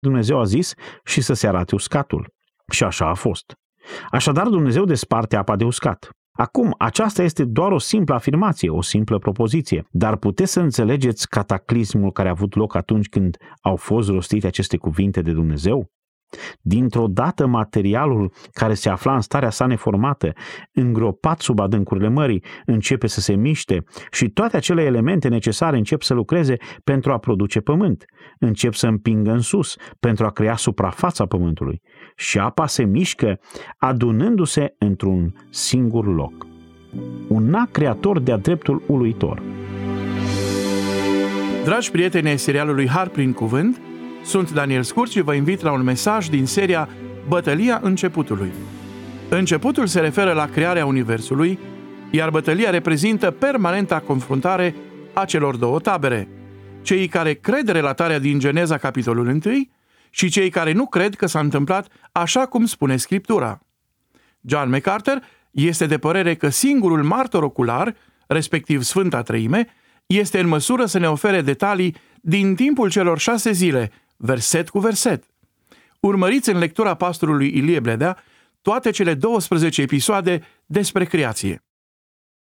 Dumnezeu a zis și să se arate uscatul. Și așa a fost. Așadar, Dumnezeu desparte apa de uscat. Acum, aceasta este doar o simplă afirmație, o simplă propoziție, dar puteți să înțelegeți cataclismul care a avut loc atunci când au fost rostite aceste cuvinte de Dumnezeu? Dintr-o dată materialul care se afla în starea sa neformată, îngropat sub adâncurile mării, începe să se miște și toate acele elemente necesare încep să lucreze pentru a produce pământ, încep să împingă în sus pentru a crea suprafața pământului și apa se mișcă adunându-se într-un singur loc. Un act creator de-a dreptul uluitor. Dragi prieteni ai serialului Har prin cuvânt, sunt Daniel Scurt și vă invit la un mesaj din seria Bătălia începutului. Începutul se referă la crearea Universului, iar bătălia reprezintă permanenta confruntare a celor două tabere, cei care cred relatarea din Geneza capitolul 1 și cei care nu cred că s-a întâmplat așa cum spune Scriptura. John MacArthur este de părere că singurul martor ocular, respectiv Sfânta Treime, este în măsură să ne ofere detalii din timpul celor șase zile verset cu verset. Urmăriți în lectura pastorului Ilie Bledea toate cele 12 episoade despre creație.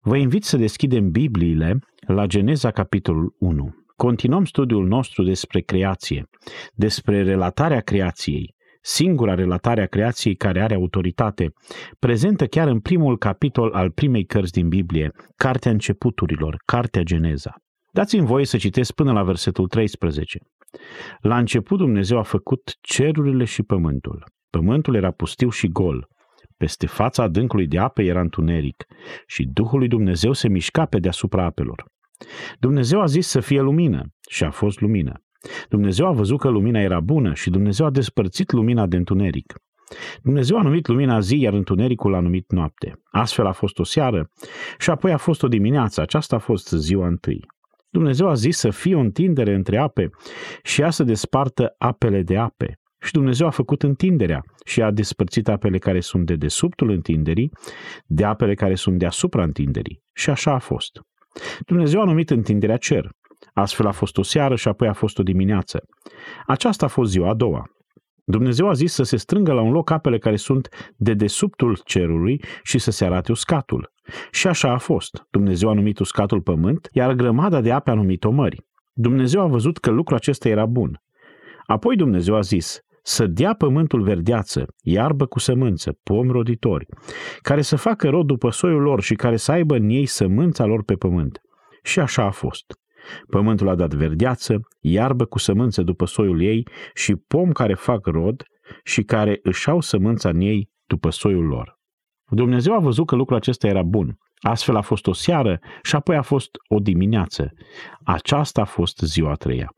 Vă invit să deschidem Bibliile la Geneza capitolul 1. Continuăm studiul nostru despre creație, despre relatarea creației, singura relatare a creației care are autoritate, prezentă chiar în primul capitol al primei cărți din Biblie, Cartea Începuturilor, Cartea Geneza. Dați-mi voie să citesc până la versetul 13. La început Dumnezeu a făcut cerurile și pământul. Pământul era pustiu și gol. Peste fața adâncului de apă era întuneric și Duhul lui Dumnezeu se mișca pe deasupra apelor. Dumnezeu a zis să fie lumină și a fost lumină. Dumnezeu a văzut că lumina era bună și Dumnezeu a despărțit lumina de întuneric. Dumnezeu a numit lumina zi, iar întunericul a numit noapte. Astfel a fost o seară și apoi a fost o dimineață. Aceasta a fost ziua întâi. Dumnezeu a zis să fie o întindere între ape și ea să despartă apele de ape. Și Dumnezeu a făcut întinderea și a despărțit apele care sunt de desubtul întinderii de apele care sunt deasupra întinderii. Și așa a fost. Dumnezeu a numit întinderea cer. Astfel a fost o seară și apoi a fost o dimineață. Aceasta a fost ziua a doua. Dumnezeu a zis să se strângă la un loc apele care sunt de desubtul cerului și să se arate uscatul. Și așa a fost. Dumnezeu a numit uscatul pământ, iar grămada de ape a numit-o mări. Dumnezeu a văzut că lucrul acesta era bun. Apoi Dumnezeu a zis, să dea pământul verdeață, iarbă cu sămânță, pom roditori, care să facă rod după soiul lor și care să aibă în ei sămânța lor pe pământ. Și așa a fost. Pământul a dat verdeață, iarbă cu sămânță după soiul ei și pom care fac rod și care își au sămânța în ei după soiul lor. Dumnezeu a văzut că lucrul acesta era bun. Astfel a fost o seară și apoi a fost o dimineață. Aceasta a fost ziua a treia.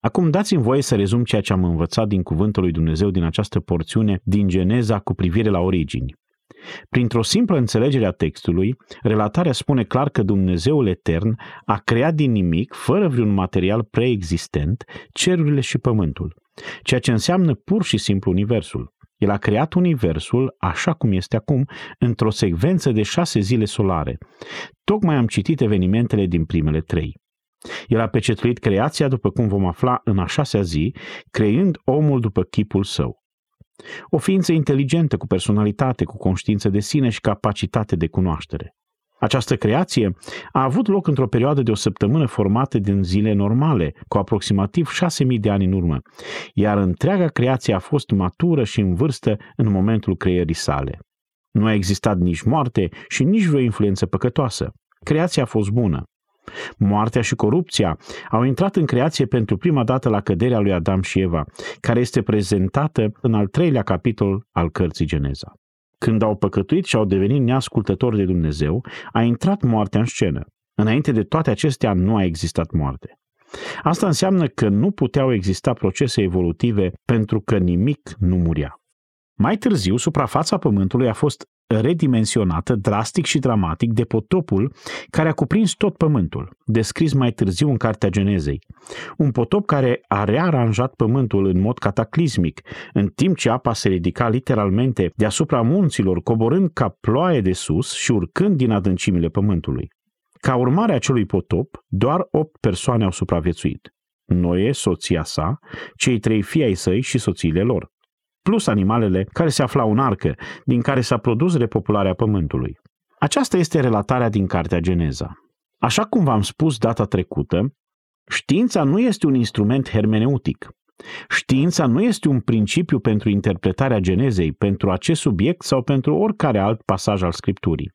Acum dați-mi voie să rezum ceea ce am învățat din cuvântul lui Dumnezeu din această porțiune din Geneza cu privire la origini. Printr-o simplă înțelegere a textului, relatarea spune clar că Dumnezeul Etern a creat din nimic, fără vreun material preexistent, cerurile și pământul, ceea ce înseamnă pur și simplu Universul. El a creat Universul așa cum este acum, într-o secvență de șase zile solare. Tocmai am citit evenimentele din primele trei. El a pecetuit creația, după cum vom afla în a șasea zi, creând omul după chipul său. O ființă inteligentă, cu personalitate, cu conștiință de sine și capacitate de cunoaștere. Această creație a avut loc într-o perioadă de o săptămână formată din zile normale, cu aproximativ 6.000 de ani în urmă, iar întreaga creație a fost matură și în vârstă în momentul creierii sale. Nu a existat nici moarte și nici vreo influență păcătoasă. Creația a fost bună. Moartea și corupția au intrat în creație pentru prima dată la căderea lui Adam și Eva, care este prezentată în al treilea capitol al cărții Geneza. Când au păcătuit și au devenit neascultători de Dumnezeu, a intrat moartea în scenă. Înainte de toate acestea nu a existat moarte. Asta înseamnă că nu puteau exista procese evolutive pentru că nimic nu muria. Mai târziu, suprafața Pământului a fost redimensionată drastic și dramatic de potopul care a cuprins tot Pământul, descris mai târziu în Cartea Genezei. Un potop care a rearanjat Pământul în mod cataclismic, în timp ce apa se ridica literalmente deasupra munților, coborând ca ploaie de sus și urcând din adâncimile Pământului. Ca urmare a acelui potop, doar opt persoane au supraviețuit. Noe, soția sa, cei trei fii ai săi și soțiile lor, plus animalele care se aflau în arcă, din care s-a produs repopularea pământului. Aceasta este relatarea din Cartea Geneza. Așa cum v-am spus data trecută, știința nu este un instrument hermeneutic. Știința nu este un principiu pentru interpretarea genezei, pentru acest subiect sau pentru oricare alt pasaj al Scripturii.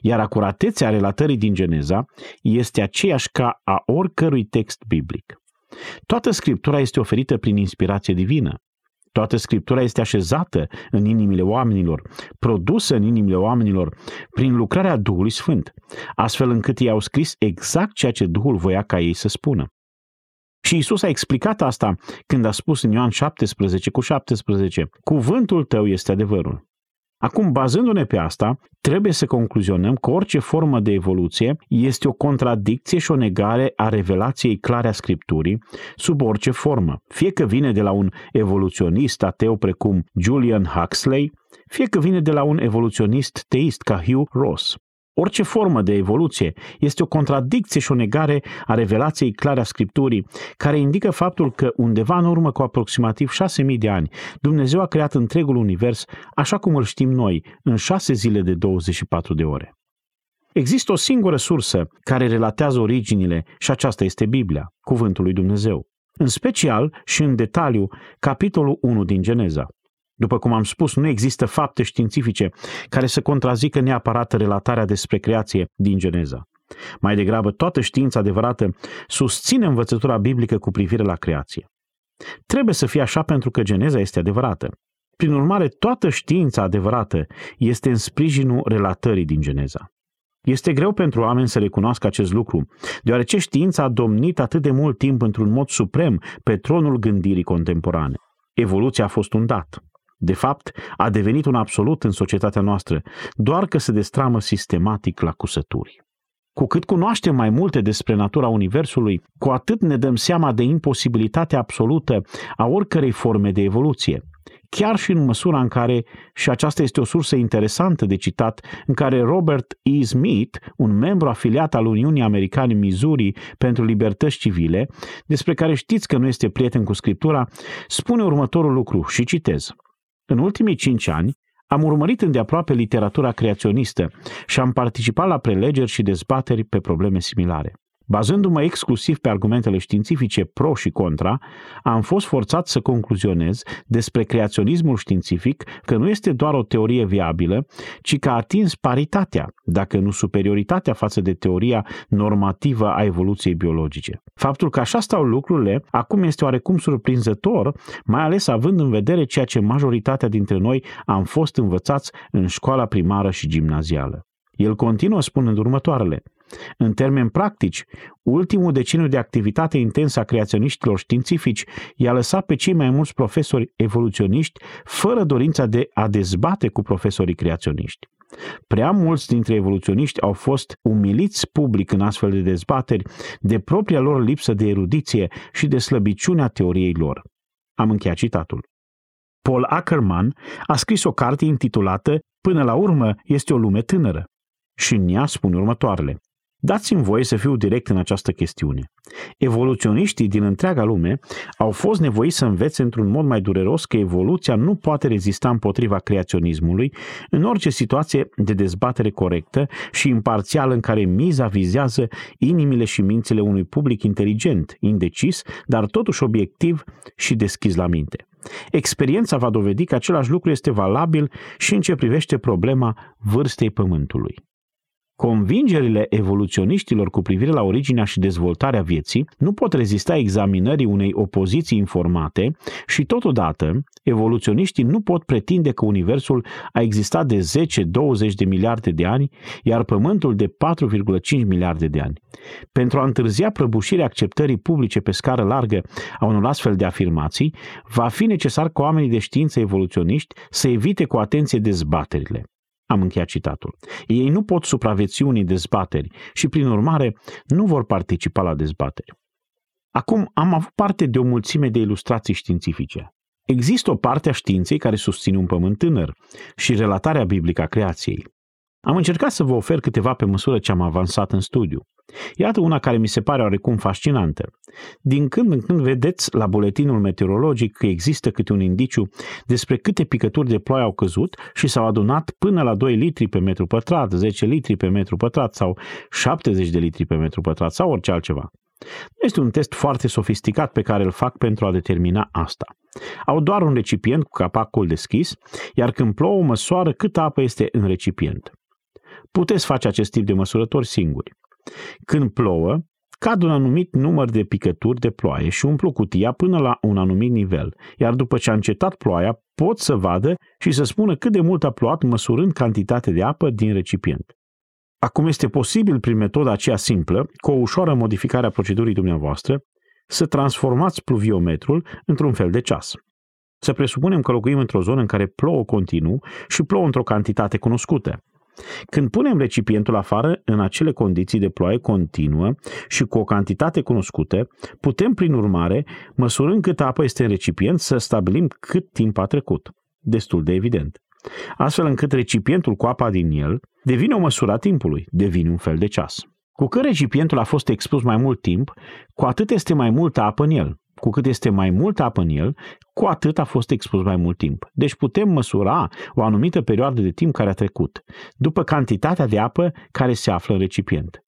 Iar acuratețea relatării din Geneza este aceeași ca a oricărui text biblic. Toată Scriptura este oferită prin inspirație divină. Toată Scriptura este așezată în inimile oamenilor, produsă în inimile oamenilor prin lucrarea Duhului Sfânt, astfel încât ei au scris exact ceea ce Duhul voia ca ei să spună. Și Isus a explicat asta când a spus în Ioan 17 cu 17, Cuvântul tău este adevărul. Acum, bazându-ne pe asta, trebuie să concluzionăm că orice formă de evoluție este o contradicție și o negare a revelației clare a Scripturii sub orice formă, fie că vine de la un evoluționist ateu precum Julian Huxley, fie că vine de la un evoluționist teist ca Hugh Ross. Orice formă de evoluție este o contradicție și o negare a revelației clare a Scripturii, care indică faptul că undeva în urmă cu aproximativ 6.000 de ani, Dumnezeu a creat întregul univers așa cum îl știm noi, în șase zile de 24 de ore. Există o singură sursă care relatează originile și aceasta este Biblia, Cuvântul lui Dumnezeu. În special și în detaliu, capitolul 1 din Geneza. După cum am spus, nu există fapte științifice care să contrazică neapărat relatarea despre creație din Geneza. Mai degrabă, toată știința adevărată susține învățătura biblică cu privire la creație. Trebuie să fie așa pentru că Geneza este adevărată. Prin urmare, toată știința adevărată este în sprijinul relatării din Geneza. Este greu pentru oameni să recunoască acest lucru, deoarece știința a domnit atât de mult timp într-un mod suprem pe tronul gândirii contemporane. Evoluția a fost un dat. De fapt, a devenit un absolut în societatea noastră, doar că se destramă sistematic la cusături. Cu cât cunoaștem mai multe despre natura Universului, cu atât ne dăm seama de imposibilitatea absolută a oricărei forme de evoluție. Chiar și în măsura în care, și aceasta este o sursă interesantă de citat, în care Robert E. Smith, un membru afiliat al Uniunii Americane Missouri pentru Libertăți Civile, despre care știți că nu este prieten cu Scriptura, spune următorul lucru și citez. În ultimii cinci ani, am urmărit îndeaproape literatura creaționistă și am participat la prelegeri și dezbateri pe probleme similare. Bazându-mă exclusiv pe argumentele științifice pro și contra, am fost forțat să concluzionez despre creaționismul științific că nu este doar o teorie viabilă, ci că a atins paritatea, dacă nu superioritatea față de teoria normativă a evoluției biologice. Faptul că așa stau lucrurile acum este oarecum surprinzător, mai ales având în vedere ceea ce majoritatea dintre noi am fost învățați în școala primară și gimnazială. El continuă spunând următoarele. În termeni practici, ultimul deceniu de activitate intensă a creaționiștilor științifici i-a lăsat pe cei mai mulți profesori evoluționiști fără dorința de a dezbate cu profesorii creaționiști. Prea mulți dintre evoluționiști au fost umiliți public în astfel de dezbateri de propria lor lipsă de erudiție și de slăbiciunea teoriei lor. Am încheiat citatul. Paul Ackerman a scris o carte intitulată Până la urmă este o lume tânără și în ea spune următoarele. Dați-mi voie să fiu direct în această chestiune. Evoluționiștii din întreaga lume au fost nevoiți să învețe într-un mod mai dureros că evoluția nu poate rezista împotriva creaționismului în orice situație de dezbatere corectă și imparțială în care miza vizează inimile și mințile unui public inteligent, indecis, dar totuși obiectiv și deschis la minte. Experiența va dovedi că același lucru este valabil și în ce privește problema vârstei Pământului. Convingerile evoluționiștilor cu privire la originea și dezvoltarea vieții nu pot rezista examinării unei opoziții informate și totodată evoluționiștii nu pot pretinde că Universul a existat de 10-20 de miliarde de ani, iar Pământul de 4,5 miliarde de ani. Pentru a întârzia prăbușirea acceptării publice pe scară largă a unor astfel de afirmații, va fi necesar ca oamenii de știință evoluționiști să evite cu atenție dezbaterile. Am încheiat citatul. Ei nu pot supraviețui unii dezbateri și, prin urmare, nu vor participa la dezbateri. Acum am avut parte de o mulțime de ilustrații științifice. Există o parte a științei care susține un pământ tânăr și relatarea biblică a creației. Am încercat să vă ofer câteva pe măsură ce am avansat în studiu. Iată una care mi se pare oarecum fascinantă. Din când în când vedeți la buletinul meteorologic că există câte un indiciu despre câte picături de ploaie au căzut și s-au adunat până la 2 litri pe metru pătrat, 10 litri pe metru pătrat sau 70 de litri pe metru pătrat sau orice altceva. Nu este un test foarte sofisticat pe care îl fac pentru a determina asta. Au doar un recipient cu capacul deschis, iar când plouă măsoară cât apă este în recipient. Puteți face acest tip de măsurători singuri. Când plouă, cad un anumit număr de picături de ploaie și umplu cutia până la un anumit nivel, iar după ce a încetat ploaia, pot să vadă și să spună cât de mult a plouat măsurând cantitatea de apă din recipient. Acum este posibil prin metoda aceea simplă, cu o ușoară modificare a procedurii dumneavoastră, să transformați pluviometrul într-un fel de ceas. Să presupunem că locuim într-o zonă în care plouă continuu și plouă într-o cantitate cunoscută. Când punem recipientul afară în acele condiții de ploaie continuă și cu o cantitate cunoscută, putem, prin urmare, măsurând cât apă este în recipient, să stabilim cât timp a trecut. Destul de evident. Astfel încât recipientul cu apa din el devine o măsură a timpului, devine un fel de ceas. Cu cât recipientul a fost expus mai mult timp, cu atât este mai multă apă în el. Cu cât este mai multă apă în el, cu atât a fost expus mai mult timp. Deci putem măsura o anumită perioadă de timp care a trecut, după cantitatea de apă care se află în recipient.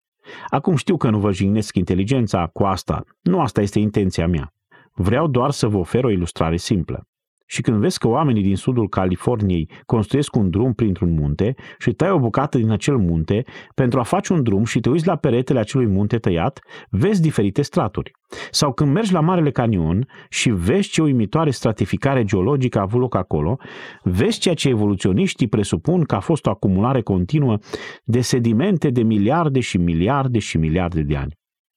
Acum știu că nu vă jignesc inteligența cu asta, nu asta este intenția mea. Vreau doar să vă ofer o ilustrare simplă. Și când vezi că oamenii din sudul Californiei construiesc un drum printr-un munte și tai o bucată din acel munte pentru a face un drum și te uiți la peretele acelui munte tăiat, vezi diferite straturi. Sau când mergi la Marele Canion și vezi ce uimitoare stratificare geologică a avut loc acolo, vezi ceea ce evoluționiștii presupun că a fost o acumulare continuă de sedimente de miliarde și miliarde și miliarde de ani.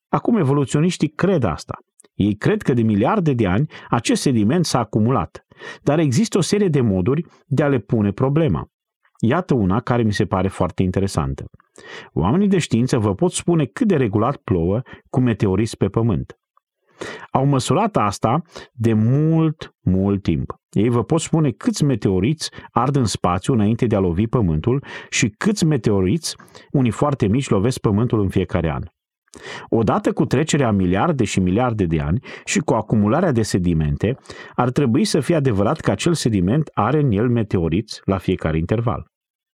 Acum evoluționiștii cred asta. Ei cred că de miliarde de ani acest sediment s-a acumulat, dar există o serie de moduri de a le pune problema. Iată una care mi se pare foarte interesantă. Oamenii de știință vă pot spune cât de regulat plouă cu meteoriți pe pământ. Au măsurat asta de mult, mult timp. Ei vă pot spune câți meteoriți ard în spațiu înainte de a lovi pământul și câți meteoriți, unii foarte mici, lovesc pământul în fiecare an. Odată cu trecerea miliarde și miliarde de ani și cu acumularea de sedimente, ar trebui să fie adevărat că acel sediment are în el meteoriți la fiecare interval.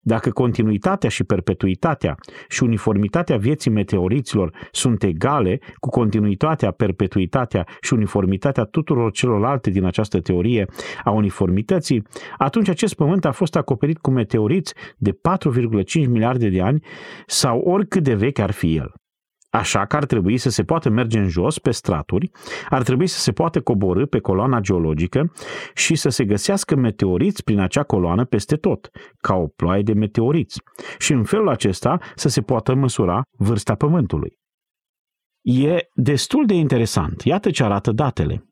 Dacă continuitatea și perpetuitatea și uniformitatea vieții meteoriților sunt egale cu continuitatea, perpetuitatea și uniformitatea tuturor celorlalte din această teorie a uniformității, atunci acest pământ a fost acoperit cu meteoriți de 4,5 miliarde de ani sau oricât de vechi ar fi el. Așa că ar trebui să se poată merge în jos pe straturi, ar trebui să se poată coborâ pe coloana geologică și să se găsească meteoriți prin acea coloană peste tot, ca o ploaie de meteoriți, și în felul acesta să se poată măsura vârsta Pământului. E destul de interesant. Iată ce arată datele.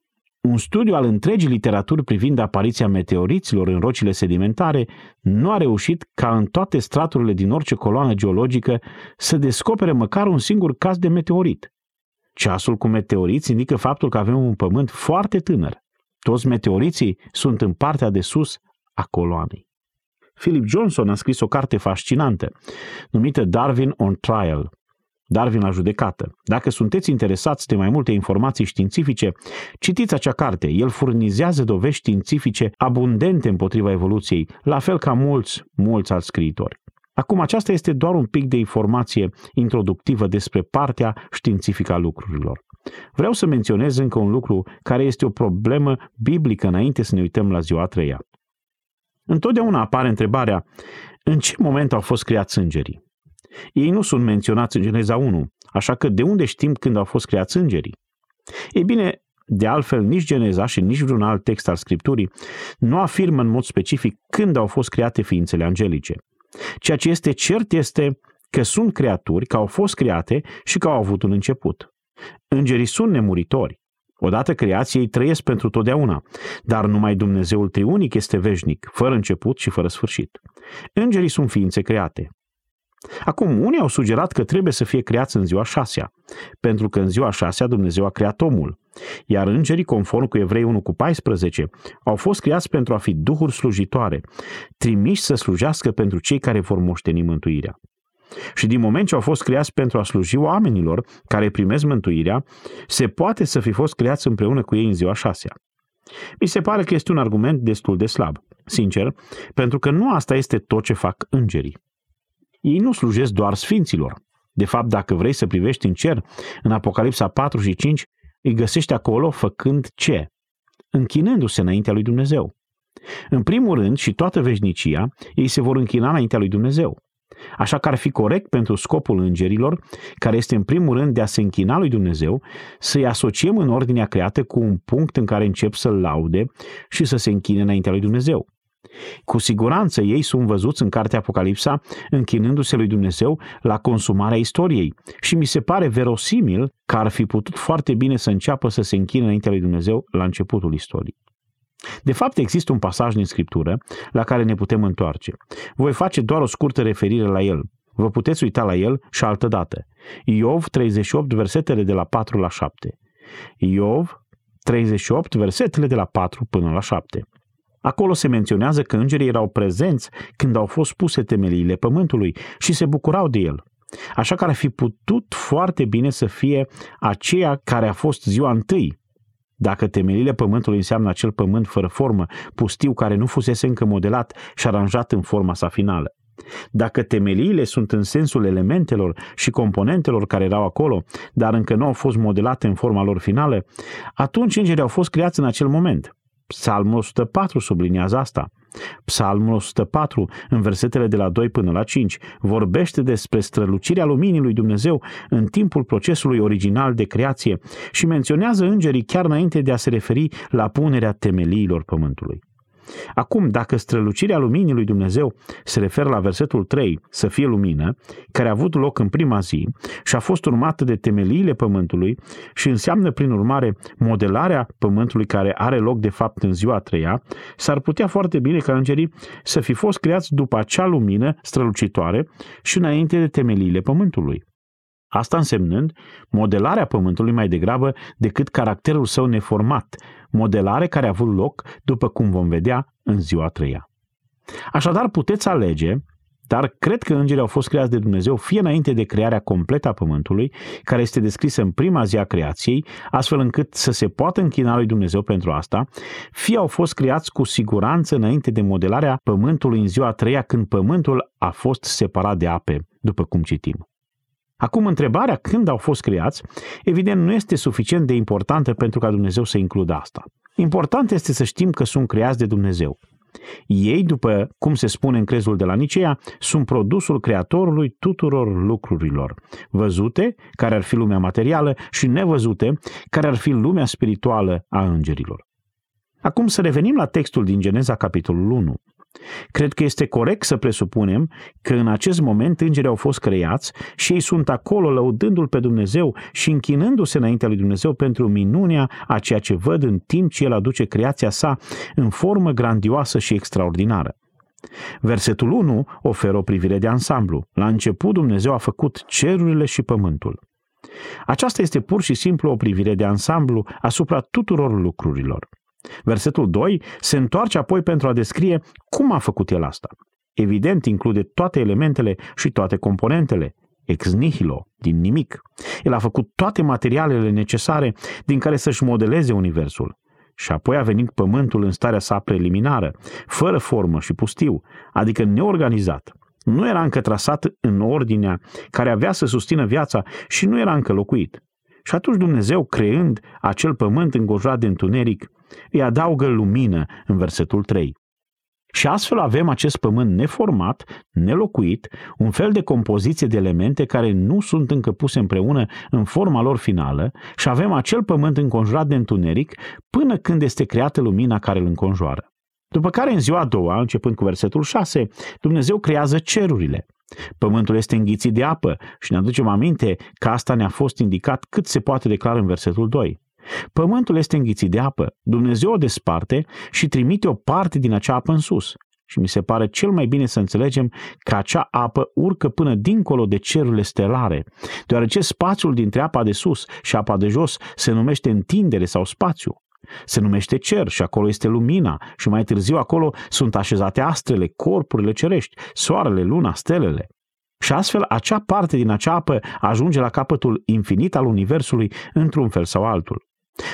Un studiu al întregii literaturi privind apariția meteoriților în rocile sedimentare nu a reușit ca în toate straturile din orice coloană geologică să descopere măcar un singur caz de meteorit. Ceasul cu meteoriți indică faptul că avem un pământ foarte tânăr. Toți meteoriții sunt în partea de sus a coloanei. Philip Johnson a scris o carte fascinantă, numită Darwin on Trial, Darwin la judecată. Dacă sunteți interesați de mai multe informații științifice, citiți acea carte. El furnizează dovești științifice abundente împotriva evoluției, la fel ca mulți, mulți alți scriitori. Acum, aceasta este doar un pic de informație introductivă despre partea științifică a lucrurilor. Vreau să menționez încă un lucru care este o problemă biblică înainte să ne uităm la ziua a treia. Întotdeauna apare întrebarea în ce moment au fost creați îngerii? Ei nu sunt menționați în Geneza 1, așa că de unde știm când au fost creați îngerii? Ei bine, de altfel, nici Geneza și nici vreun alt text al Scripturii nu afirmă în mod specific când au fost create ființele angelice. Ceea ce este cert este că sunt creaturi, că au fost create și că au avut un început. Îngerii sunt nemuritori. Odată creați, ei trăiesc pentru totdeauna, dar numai Dumnezeul Triunic este veșnic, fără început și fără sfârșit. Îngerii sunt ființe create. Acum, unii au sugerat că trebuie să fie creați în ziua șasea, pentru că în ziua șasea Dumnezeu a creat omul, iar îngerii, conform cu Evrei 1 cu 14, au fost creați pentru a fi duhuri slujitoare, trimiși să slujească pentru cei care vor moșteni mântuirea. Și din moment ce au fost creați pentru a sluji oamenilor care primesc mântuirea, se poate să fi fost creați împreună cu ei în ziua șasea. Mi se pare că este un argument destul de slab, sincer, pentru că nu asta este tot ce fac îngerii. Ei nu slujesc doar sfinților. De fapt, dacă vrei să privești în cer, în Apocalipsa 4 și 5, îi găsești acolo făcând ce? Închinându-se înaintea lui Dumnezeu. În primul rând și toată veșnicia, ei se vor închina înaintea lui Dumnezeu. Așa că ar fi corect pentru scopul îngerilor, care este în primul rând de a se închina lui Dumnezeu, să-i asociem în ordinea creată cu un punct în care încep să-L laude și să se închine înaintea lui Dumnezeu. Cu siguranță ei sunt văzuți în cartea Apocalipsa închinându-se lui Dumnezeu la consumarea istoriei și mi se pare verosimil că ar fi putut foarte bine să înceapă să se închine înaintea lui Dumnezeu la începutul istoriei. De fapt, există un pasaj din Scriptură la care ne putem întoarce. Voi face doar o scurtă referire la el. Vă puteți uita la el și altă dată. Iov 38, versetele de la 4 la 7. Iov 38, versetele de la 4 până la 7. Acolo se menționează că îngerii erau prezenți când au fost puse temeliile pământului și se bucurau de el. Așa că ar fi putut foarte bine să fie aceea care a fost ziua întâi. Dacă temelile pământului înseamnă acel pământ fără formă, pustiu care nu fusese încă modelat și aranjat în forma sa finală. Dacă temeliile sunt în sensul elementelor și componentelor care erau acolo, dar încă nu au fost modelate în forma lor finală, atunci îngerii au fost creați în acel moment. Psalmul 104 subliniază asta. Psalmul 104, în versetele de la 2 până la 5, vorbește despre strălucirea luminii lui Dumnezeu în timpul procesului original de creație și menționează îngerii chiar înainte de a se referi la punerea temeliilor pământului. Acum, dacă strălucirea luminii lui Dumnezeu se referă la versetul 3, să fie lumină, care a avut loc în prima zi și a fost urmată de temeliile pământului și înseamnă prin urmare modelarea pământului care are loc de fapt în ziua a treia, s-ar putea foarte bine ca îngerii să fi fost creați după acea lumină strălucitoare și înainte de temeliile pământului. Asta însemnând modelarea pământului mai degrabă decât caracterul său neformat, modelare care a avut loc, după cum vom vedea, în ziua a treia. Așadar, puteți alege, dar cred că îngerii au fost creați de Dumnezeu fie înainte de crearea completă a pământului, care este descrisă în prima zi a creației, astfel încât să se poată închina lui Dumnezeu pentru asta, fie au fost creați cu siguranță înainte de modelarea pământului în ziua a treia, când pământul a fost separat de ape, după cum citim. Acum, întrebarea când au fost creați, evident, nu este suficient de importantă pentru ca Dumnezeu să includă asta. Important este să știm că sunt creați de Dumnezeu. Ei, după cum se spune în crezul de la Nicea, sunt produsul creatorului tuturor lucrurilor, văzute, care ar fi lumea materială, și nevăzute, care ar fi lumea spirituală a îngerilor. Acum să revenim la textul din Geneza, capitolul 1. Cred că este corect să presupunem că în acest moment îngerii au fost creați și ei sunt acolo lăudându-L pe Dumnezeu și închinându-se înaintea lui Dumnezeu pentru minunea a ceea ce văd în timp ce El aduce creația sa în formă grandioasă și extraordinară. Versetul 1 oferă o privire de ansamblu. La început Dumnezeu a făcut cerurile și pământul. Aceasta este pur și simplu o privire de ansamblu asupra tuturor lucrurilor. Versetul 2 se întoarce apoi pentru a descrie cum a făcut el asta. Evident, include toate elementele și toate componentele, ex nihilo, din nimic. El a făcut toate materialele necesare din care să-și modeleze universul. Și apoi a venit pământul în starea sa preliminară, fără formă și pustiu, adică neorganizat. Nu era încă trasat în ordinea care avea să susțină viața și nu era încă locuit. Și atunci Dumnezeu, creând acel pământ îngojurat de întuneric, îi adaugă lumină în versetul 3. Și astfel avem acest pământ neformat, nelocuit, un fel de compoziție de elemente care nu sunt încă puse împreună în forma lor finală și avem acel pământ înconjurat de întuneric până când este creată lumina care îl înconjoară. După care în ziua a doua, începând cu versetul 6, Dumnezeu creează cerurile. Pământul este înghițit de apă și ne aducem aminte că asta ne-a fost indicat cât se poate declara în versetul 2. Pământul este înghițit de apă. Dumnezeu o desparte și trimite o parte din acea apă în sus. Și mi se pare cel mai bine să înțelegem că acea apă urcă până dincolo de cerurile stelare, deoarece spațiul dintre apa de sus și apa de jos se numește întindere sau spațiu. Se numește cer și acolo este lumina și mai târziu acolo sunt așezate astrele, corpurile cerești, soarele, luna, stelele. Și astfel acea parte din acea apă ajunge la capătul infinit al Universului într-un fel sau altul.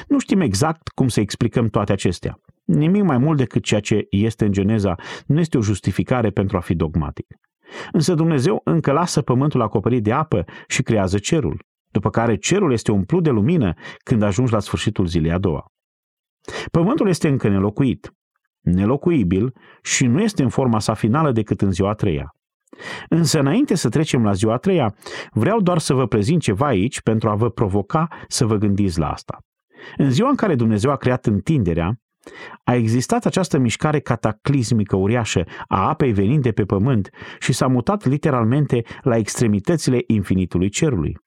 Nu știm exact cum să explicăm toate acestea. Nimic mai mult decât ceea ce este în Geneza nu este o justificare pentru a fi dogmatic. Însă Dumnezeu încă lasă pământul acoperit de apă și creează cerul, după care cerul este umplut de lumină când ajungi la sfârșitul zilei a doua. Pământul este încă nelocuit, nelocuibil și nu este în forma sa finală decât în ziua a treia. Însă înainte să trecem la ziua a treia, vreau doar să vă prezint ceva aici pentru a vă provoca să vă gândiți la asta. În ziua în care Dumnezeu a creat întinderea, a existat această mișcare cataclismică uriașă a apei venind de pe pământ și s-a mutat literalmente la extremitățile infinitului cerului.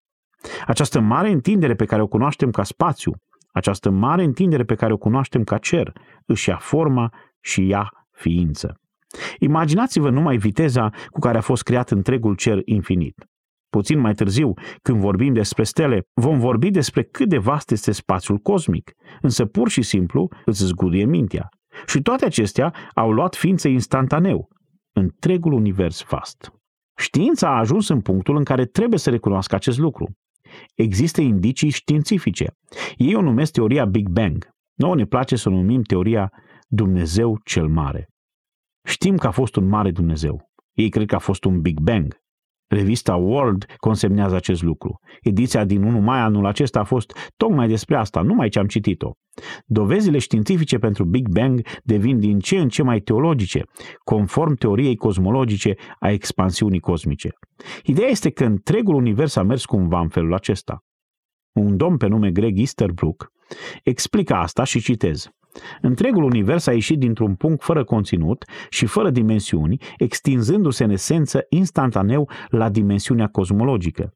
Această mare întindere pe care o cunoaștem ca spațiu, această mare întindere pe care o cunoaștem ca cer, își ia forma și ia ființă. Imaginați-vă numai viteza cu care a fost creat întregul cer infinit. Puțin mai târziu, când vorbim despre stele, vom vorbi despre cât de vast este spațiul cosmic, însă pur și simplu îți zguduie mintea. Și toate acestea au luat ființă instantaneu, întregul univers vast. Știința a ajuns în punctul în care trebuie să recunoască acest lucru. Există indicii științifice. Ei o numesc teoria Big Bang. Nouă ne place să o numim teoria Dumnezeu cel Mare. Știm că a fost un mare Dumnezeu. Ei cred că a fost un Big Bang. Revista World consemnează acest lucru. Ediția din 1 mai anul acesta a fost tocmai despre asta, numai ce am citit-o. Dovezile științifice pentru Big Bang devin din ce în ce mai teologice, conform teoriei cosmologice a expansiunii cosmice. Ideea este că întregul univers a mers cumva în felul acesta. Un domn pe nume Greg Easterbrook explică asta și citez. Întregul univers a ieșit dintr-un punct fără conținut și fără dimensiuni, extinzându-se în esență instantaneu la dimensiunea cosmologică.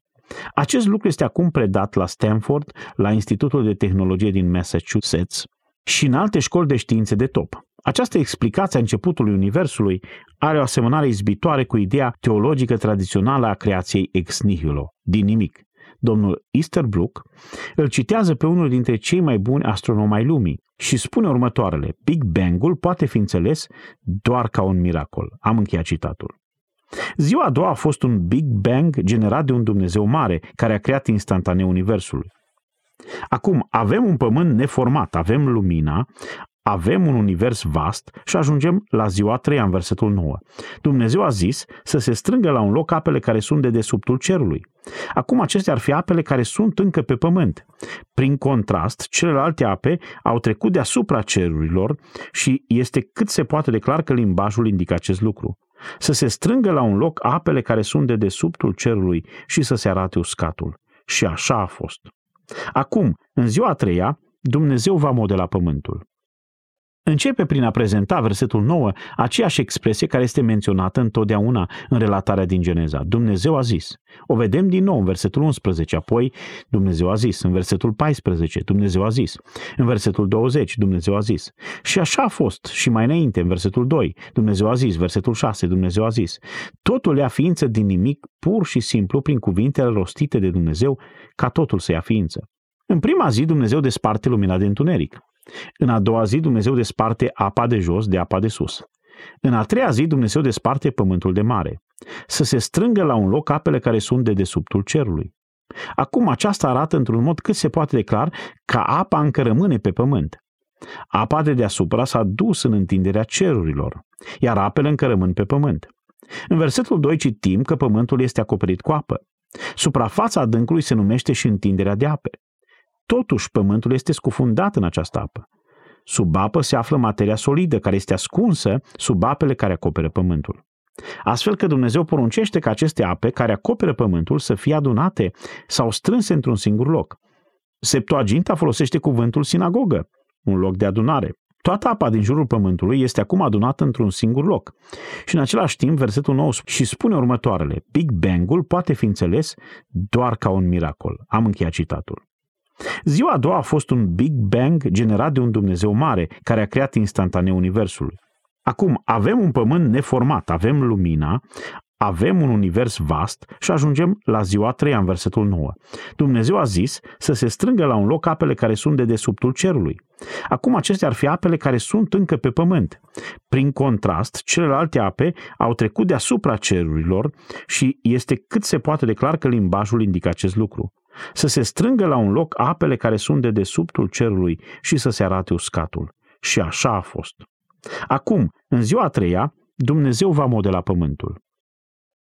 Acest lucru este acum predat la Stanford, la Institutul de Tehnologie din Massachusetts și în alte școli de științe de top. Această explicație a începutului Universului are o asemănare izbitoare cu ideea teologică tradițională a creației ex nihilo, din nimic. Domnul Easterbrook îl citează pe unul dintre cei mai buni astronomi ai lumii, și spune următoarele. Big Bang-ul poate fi înțeles doar ca un miracol. Am încheiat citatul. Ziua a doua a fost un Big Bang generat de un Dumnezeu mare, care a creat instantaneu Universului. Acum, avem un pământ neformat, avem lumina, avem un univers vast și ajungem la ziua a treia în versetul 9. Dumnezeu a zis să se strângă la un loc apele care sunt de desubtul cerului. Acum acestea ar fi apele care sunt încă pe pământ. Prin contrast, celelalte ape au trecut deasupra cerurilor și este cât se poate declar că limbajul indică acest lucru. Să se strângă la un loc apele care sunt de desubtul cerului și să se arate uscatul. Și așa a fost. Acum, în ziua a treia, Dumnezeu va modela pământul. Începe prin a prezenta versetul 9 aceeași expresie care este menționată întotdeauna în relatarea din Geneza. Dumnezeu a zis. O vedem din nou în versetul 11, apoi Dumnezeu a zis. În versetul 14, Dumnezeu a zis. În versetul 20, Dumnezeu a zis. Și așa a fost și mai înainte, în versetul 2, Dumnezeu a zis. Versetul 6, Dumnezeu a zis. Totul ia ființă din nimic, pur și simplu, prin cuvintele rostite de Dumnezeu, ca totul să ia ființă. În prima zi, Dumnezeu desparte lumina de întuneric. În a doua zi Dumnezeu desparte apa de jos de apa de sus. În a treia zi Dumnezeu desparte pământul de mare. Să se strângă la un loc apele care sunt de desubtul cerului. Acum aceasta arată într-un mod cât se poate declar că apa încă rămâne pe pământ. Apa de deasupra s-a dus în întinderea cerurilor, iar apele încă rămân pe pământ. În versetul 2 citim că pământul este acoperit cu apă. Suprafața adâncului se numește și întinderea de ape. Totuși, pământul este scufundat în această apă. Sub apă se află materia solidă, care este ascunsă sub apele care acoperă pământul. Astfel că Dumnezeu poruncește ca aceste ape care acoperă pământul să fie adunate sau strânse într-un singur loc. Septuaginta folosește cuvântul sinagogă, un loc de adunare. Toată apa din jurul pământului este acum adunată într-un singur loc. Și în același timp, versetul 9 și spune următoarele. Big Bang-ul poate fi înțeles doar ca un miracol. Am încheiat citatul. Ziua a doua a fost un Big Bang generat de un Dumnezeu mare, care a creat instantaneu Universul. Acum, avem un pământ neformat, avem lumina, avem un univers vast și ajungem la ziua 3 în versetul 9. Dumnezeu a zis să se strângă la un loc apele care sunt de desubtul cerului. Acum acestea ar fi apele care sunt încă pe pământ. Prin contrast, celelalte ape au trecut deasupra cerurilor și este cât se poate declar că limbajul indică acest lucru. Să se strângă la un loc apele care sunt de desubtul cerului și să se arate uscatul. Și așa a fost. Acum, în ziua a treia, Dumnezeu va modela pământul.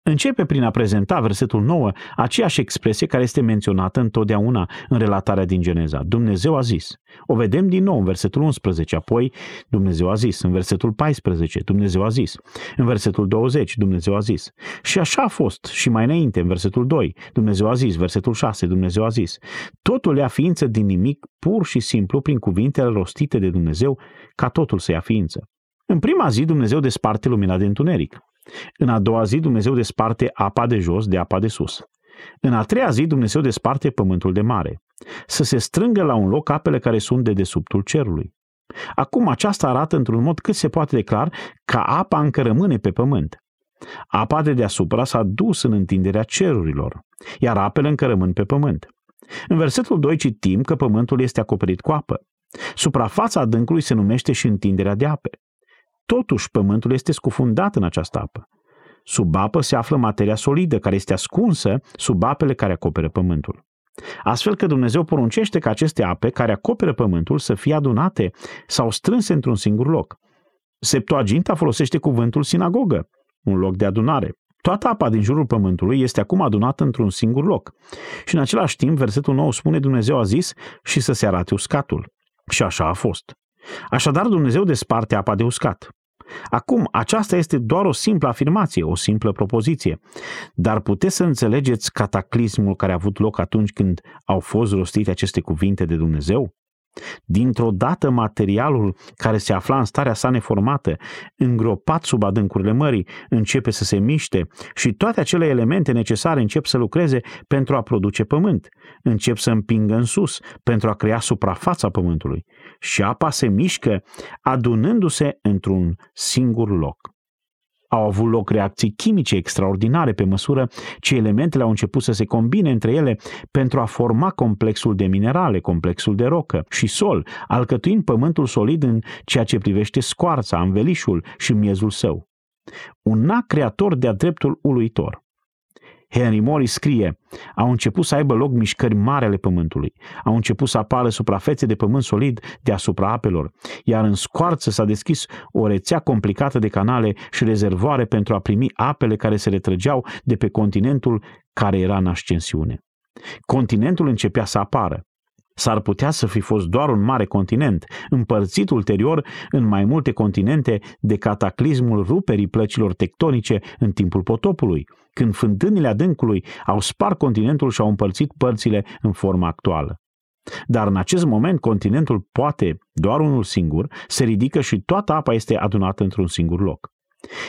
Începe prin a prezenta versetul 9 aceeași expresie care este menționată întotdeauna în relatarea din Geneza. Dumnezeu a zis. O vedem din nou în versetul 11, apoi Dumnezeu a zis. În versetul 14, Dumnezeu a zis. În versetul 20, Dumnezeu a zis. Și așa a fost și mai înainte, în versetul 2, Dumnezeu a zis. Versetul 6, Dumnezeu a zis. Totul ia ființă din nimic, pur și simplu, prin cuvintele rostite de Dumnezeu, ca totul să ia ființă. În prima zi, Dumnezeu desparte lumina de întuneric. În a doua zi Dumnezeu desparte apa de jos de apa de sus. În a treia zi Dumnezeu desparte pământul de mare. Să se strângă la un loc apele care sunt de desubtul cerului. Acum aceasta arată într-un mod cât se poate de clar că apa încă rămâne pe pământ. Apa de deasupra s-a dus în întinderea cerurilor, iar apele încă rămân pe pământ. În versetul 2 citim că pământul este acoperit cu apă. Suprafața adâncului se numește și întinderea de ape. Totuși, pământul este scufundat în această apă. Sub apă se află materia solidă, care este ascunsă sub apele care acoperă pământul. Astfel că Dumnezeu poruncește ca aceste ape care acoperă pământul să fie adunate sau strânse într-un singur loc. Septuaginta folosește cuvântul sinagogă, un loc de adunare. Toată apa din jurul pământului este acum adunată într-un singur loc. Și în același timp, versetul 9 spune Dumnezeu a zis și să se arate uscatul. Și așa a fost. Așadar, Dumnezeu desparte apa de uscat. Acum, aceasta este doar o simplă afirmație, o simplă propoziție, dar puteți să înțelegeți cataclismul care a avut loc atunci când au fost rostite aceste cuvinte de Dumnezeu? Dintr-o dată materialul care se afla în starea sa neformată, îngropat sub adâncurile mării, începe să se miște și toate acele elemente necesare încep să lucreze pentru a produce pământ, încep să împingă în sus pentru a crea suprafața pământului și apa se mișcă adunându-se într-un singur loc au avut loc reacții chimice extraordinare pe măsură ce elementele au început să se combine între ele pentru a forma complexul de minerale, complexul de rocă și sol, alcătuind pământul solid în ceea ce privește scoarța, învelișul și miezul său. Un act creator de-a dreptul uluitor. Henry Morris scrie, au început să aibă loc mișcări mari ale pământului, au început să apară suprafețe de pământ solid deasupra apelor, iar în scoarță s-a deschis o rețea complicată de canale și rezervoare pentru a primi apele care se retrăgeau de pe continentul care era în ascensiune. Continentul începea să apară. S-ar putea să fi fost doar un mare continent, împărțit ulterior în mai multe continente de cataclismul ruperii plăcilor tectonice în timpul potopului, când fântânile adâncului au spart continentul și au împărțit părțile în forma actuală. Dar în acest moment continentul poate, doar unul singur, se ridică și toată apa este adunată într-un singur loc.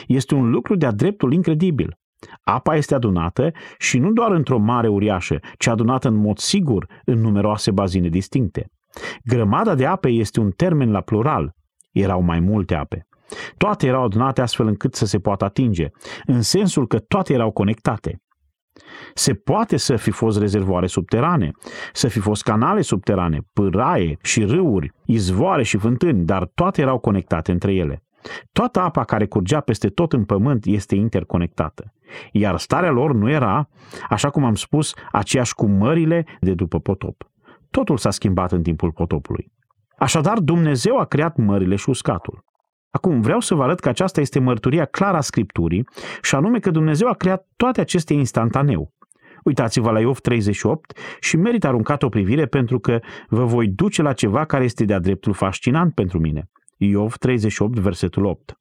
Este un lucru de-a dreptul incredibil. Apa este adunată și nu doar într-o mare uriașă, ci adunată în mod sigur în numeroase bazine distincte. Grămada de ape este un termen la plural. Erau mai multe ape. Toate erau adunate astfel încât să se poată atinge, în sensul că toate erau conectate. Se poate să fi fost rezervoare subterane, să fi fost canale subterane, pâraie și râuri, izvoare și fântâni, dar toate erau conectate între ele. Toată apa care curgea peste tot în pământ este interconectată, iar starea lor nu era, așa cum am spus, aceeași cu mările de după potop. Totul s-a schimbat în timpul potopului. Așadar, Dumnezeu a creat mările și uscatul. Acum, vreau să vă arăt că aceasta este mărturia clară a Scripturii și anume că Dumnezeu a creat toate acestea instantaneu. Uitați-vă la Iov 38 și merită aruncat o privire pentru că vă voi duce la ceva care este de-a dreptul fascinant pentru mine. Iov 38, versetul 8.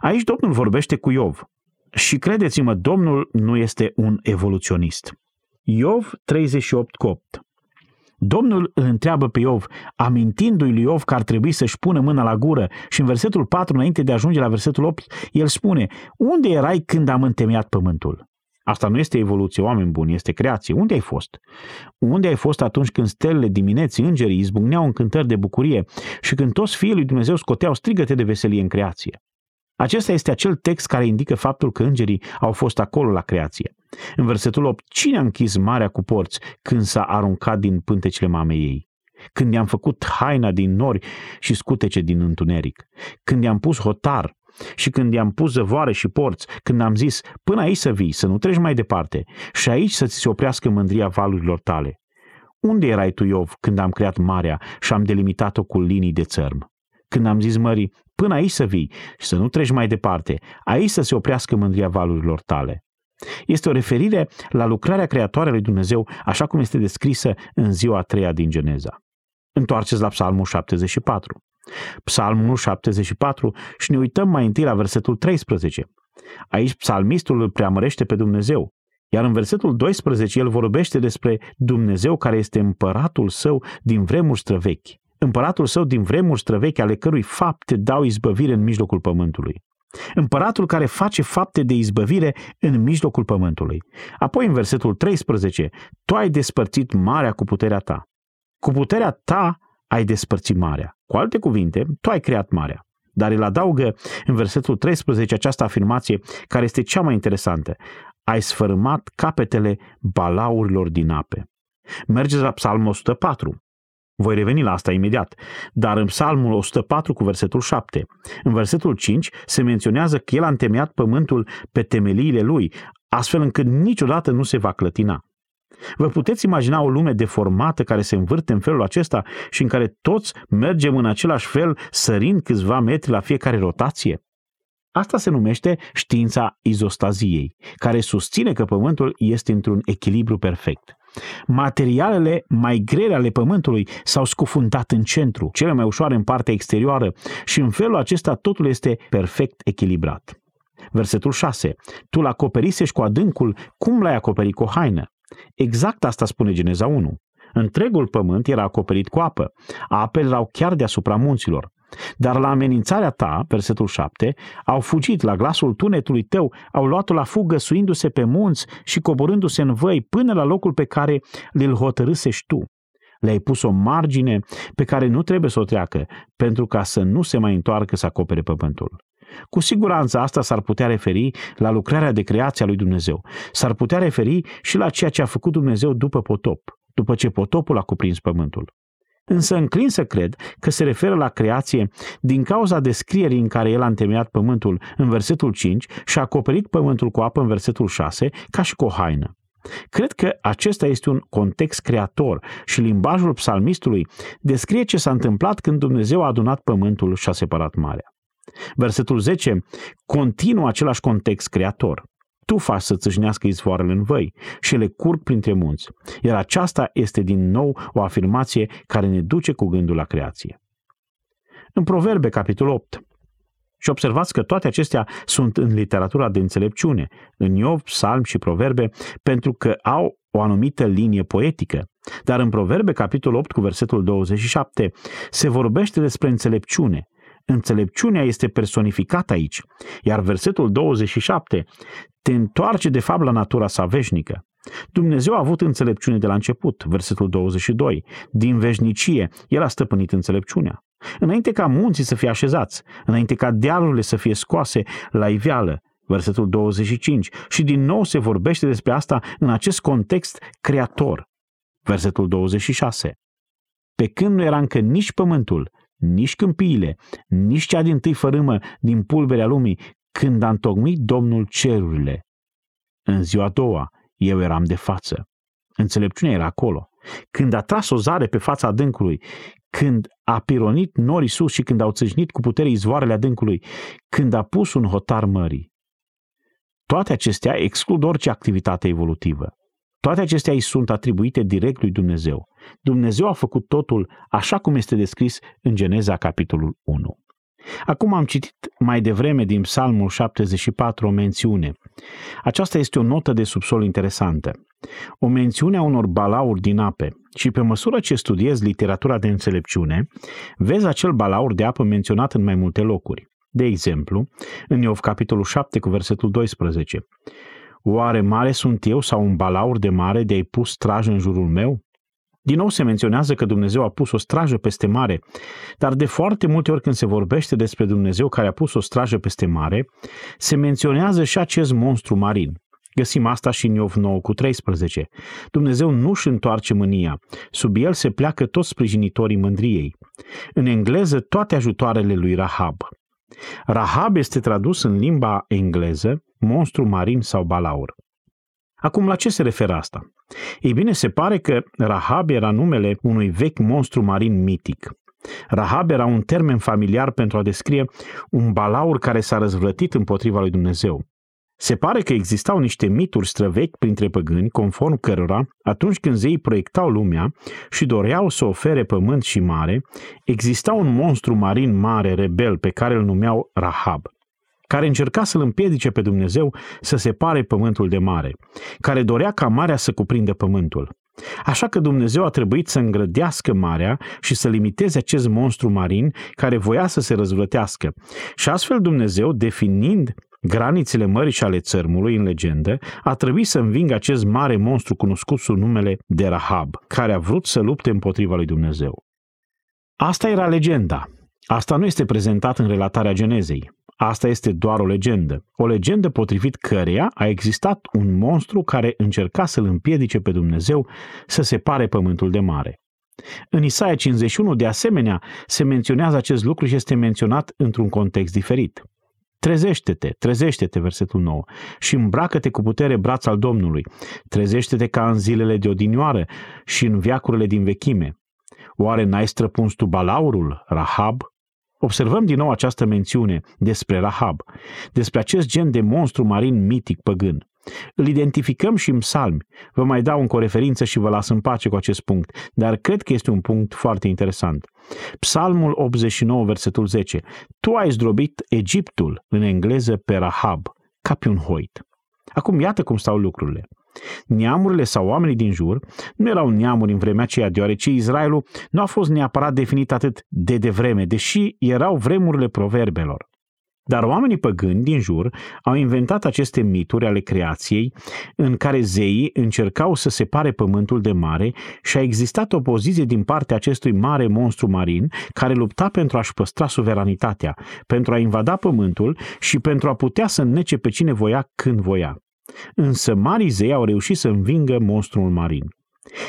Aici Domnul vorbește cu Iov. Și credeți-mă, Domnul nu este un evoluționist. Iov 38 8. Domnul îl întreabă pe Iov, amintindu-i lui Iov că ar trebui să-și pună mâna la gură și în versetul 4, înainte de a ajunge la versetul 8, el spune, unde erai când am întemeiat pământul? Asta nu este evoluție, oameni buni, este creație. Unde ai fost? Unde ai fost atunci când stelele dimineții, îngerii, izbucneau în cântări de bucurie și când toți fiii lui Dumnezeu scoteau strigăte de veselie în creație? Acesta este acel text care indică faptul că îngerii au fost acolo la creație. În versetul 8, cine a închis marea cu porți când s-a aruncat din pântecele mamei ei? Când i-am făcut haina din nori și scutece din întuneric? Când i-am pus hotar și când i-am pus zăvoare și porți, când am zis, până aici să vii, să nu treci mai departe și aici să ți se oprească mândria valurilor tale. Unde erai tu, Iov, când am creat marea și am delimitat-o cu linii de țărm? Când am zis mării, până aici să vii și să nu treci mai departe, aici să se oprească mândria valurilor tale. Este o referire la lucrarea creatoare lui Dumnezeu, așa cum este descrisă în ziua a treia din Geneza. Întoarceți la Psalmul 74. Psalmul 74 și ne uităm mai întâi la versetul 13. Aici psalmistul îl preamărește pe Dumnezeu, iar în versetul 12 el vorbește despre Dumnezeu care este împăratul său din vremuri străvechi. Împăratul său din vremuri străvechi ale cărui fapte dau izbăvire în mijlocul pământului. Împăratul care face fapte de izbăvire în mijlocul pământului. Apoi în versetul 13, tu ai despărțit marea cu puterea ta. Cu puterea ta ai despărțit marea. Cu alte cuvinte, tu ai creat marea. Dar el adaugă în versetul 13 această afirmație care este cea mai interesantă. Ai sfărâmat capetele balaurilor din ape. Mergeți la Psalmul 104. Voi reveni la asta imediat, dar în Psalmul 104 cu versetul 7, în versetul 5 se menționează că el a întemeiat pământul pe temeliile lui, astfel încât niciodată nu se va clătina. Vă puteți imagina o lume deformată care se învârte în felul acesta și în care toți mergem în același fel, sărind câțiva metri la fiecare rotație? Asta se numește știința izostaziei, care susține că Pământul este într-un echilibru perfect. Materialele mai grele ale Pământului s-au scufundat în centru, cele mai ușoare în partea exterioară și în felul acesta totul este perfect echilibrat. Versetul 6. Tu l-acoperisești cu adâncul, cum l-ai acoperit cu o haină? Exact asta spune Geneza 1. Întregul pământ era acoperit cu apă. Apele erau chiar deasupra munților. Dar la amenințarea ta, versetul 7, au fugit la glasul tunetului tău, au luat-o la fugă suindu-se pe munți și coborându-se în văi până la locul pe care l hotărâsești tu. Le-ai pus o margine pe care nu trebuie să o treacă, pentru ca să nu se mai întoarcă să acopere pământul. Cu siguranță asta s-ar putea referi la lucrarea de creație a lui Dumnezeu. S-ar putea referi și la ceea ce a făcut Dumnezeu după potop, după ce potopul a cuprins pământul. Însă înclin să cred că se referă la creație din cauza descrierii în care el a întemeiat pământul în versetul 5 și a acoperit pământul cu apă în versetul 6 ca și cu o haină. Cred că acesta este un context creator și limbajul psalmistului descrie ce s-a întâmplat când Dumnezeu a adunat pământul și a separat marea. Versetul 10 continuă același context creator. Tu faci să țâșnească izvoarele în văi și ele curg printre munți. Iar aceasta este din nou o afirmație care ne duce cu gândul la creație. În Proverbe, capitolul 8, și observați că toate acestea sunt în literatura de înțelepciune, în Iov, Psalm și Proverbe, pentru că au o anumită linie poetică. Dar în Proverbe, capitolul 8, cu versetul 27, se vorbește despre înțelepciune, Înțelepciunea este personificată aici, iar versetul 27 te întoarce de fapt la natura sa veșnică. Dumnezeu a avut înțelepciune de la început, versetul 22. Din veșnicie, El a stăpânit înțelepciunea. Înainte ca munții să fie așezați, înainte ca dealurile să fie scoase la iveală, versetul 25. Și din nou se vorbește despre asta în acest context creator, versetul 26. Pe când nu era încă nici pământul, nici câmpiile, nici cea din tâi fărâmă din pulberea lumii, când a întocmit Domnul cerurile. În ziua a doua, eu eram de față. Înțelepciunea era acolo. Când a tras o zare pe fața adâncului, când a pironit norii sus și când au țâșnit cu putere izvoarele adâncului, când a pus un hotar mării. Toate acestea exclud orice activitate evolutivă. Toate acestea îi sunt atribuite direct lui Dumnezeu. Dumnezeu a făcut totul așa cum este descris în Geneza, capitolul 1. Acum am citit mai devreme din Psalmul 74 o mențiune. Aceasta este o notă de subsol interesantă. O mențiune a unor balauri din ape și pe măsură ce studiezi literatura de înțelepciune, vezi acel balaur de apă menționat în mai multe locuri. De exemplu, în Iov capitolul 7 cu versetul 12. Oare mare sunt eu sau un balaur de mare de-ai pus straj în jurul meu? Din nou se menționează că Dumnezeu a pus o strajă peste mare, dar de foarte multe ori când se vorbește despre Dumnezeu care a pus o strajă peste mare, se menționează și acest monstru marin. Găsim asta și în Iov 9 cu 13. Dumnezeu nu își întoarce mânia, sub el se pleacă toți sprijinitorii mândriei. În engleză toate ajutoarele lui Rahab. Rahab este tradus în limba engleză monstru marin sau balaur. Acum, la ce se referă asta? Ei bine, se pare că Rahab era numele unui vechi monstru marin mitic. Rahab era un termen familiar pentru a descrie un balaur care s-a răzvrătit împotriva lui Dumnezeu. Se pare că existau niște mituri străvechi printre păgâni, conform cărora, atunci când zeii proiectau lumea și doreau să ofere pământ și mare, exista un monstru marin mare, rebel, pe care îl numeau Rahab care încerca să-l împiedice pe Dumnezeu să separe pământul de mare, care dorea ca marea să cuprindă pământul. Așa că Dumnezeu a trebuit să îngrădească marea și să limiteze acest monstru marin care voia să se răzvrătească. Și astfel Dumnezeu, definind granițele mării și ale țărmului în legendă, a trebuit să învingă acest mare monstru cunoscut sub numele de Rahab, care a vrut să lupte împotriva lui Dumnezeu. Asta era legenda. Asta nu este prezentat în relatarea Genezei. Asta este doar o legendă. O legendă potrivit căreia a existat un monstru care încerca să-l împiedice pe Dumnezeu să separe pământul de mare. În Isaia 51, de asemenea, se menționează acest lucru și este menționat într-un context diferit. Trezește-te, trezește-te, versetul 9, și îmbracă-te cu putere braț al Domnului. Trezește-te ca în zilele de odinioară și în viacurile din vechime. Oare n-ai străpuns tu balaurul, Rahab, Observăm din nou această mențiune despre Rahab, despre acest gen de monstru marin mitic păgân. Îl identificăm și în psalmi. Vă mai dau încă o referință și vă las în pace cu acest punct, dar cred că este un punct foarte interesant. Psalmul 89, versetul 10. Tu ai zdrobit Egiptul, în engleză pe Rahab, ca pe un hoit. Acum iată cum stau lucrurile. Neamurile sau oamenii din jur nu erau neamuri în vremea aceea, deoarece Israelul nu a fost neapărat definit atât de devreme, deși erau vremurile proverbelor. Dar oamenii păgâni din jur au inventat aceste mituri ale creației în care zeii încercau să separe pământul de mare și a existat o poziție din partea acestui mare monstru marin care lupta pentru a-și păstra suveranitatea, pentru a invada pământul și pentru a putea să înnece pe cine voia când voia. Însă marii zei au reușit să învingă monstrul marin.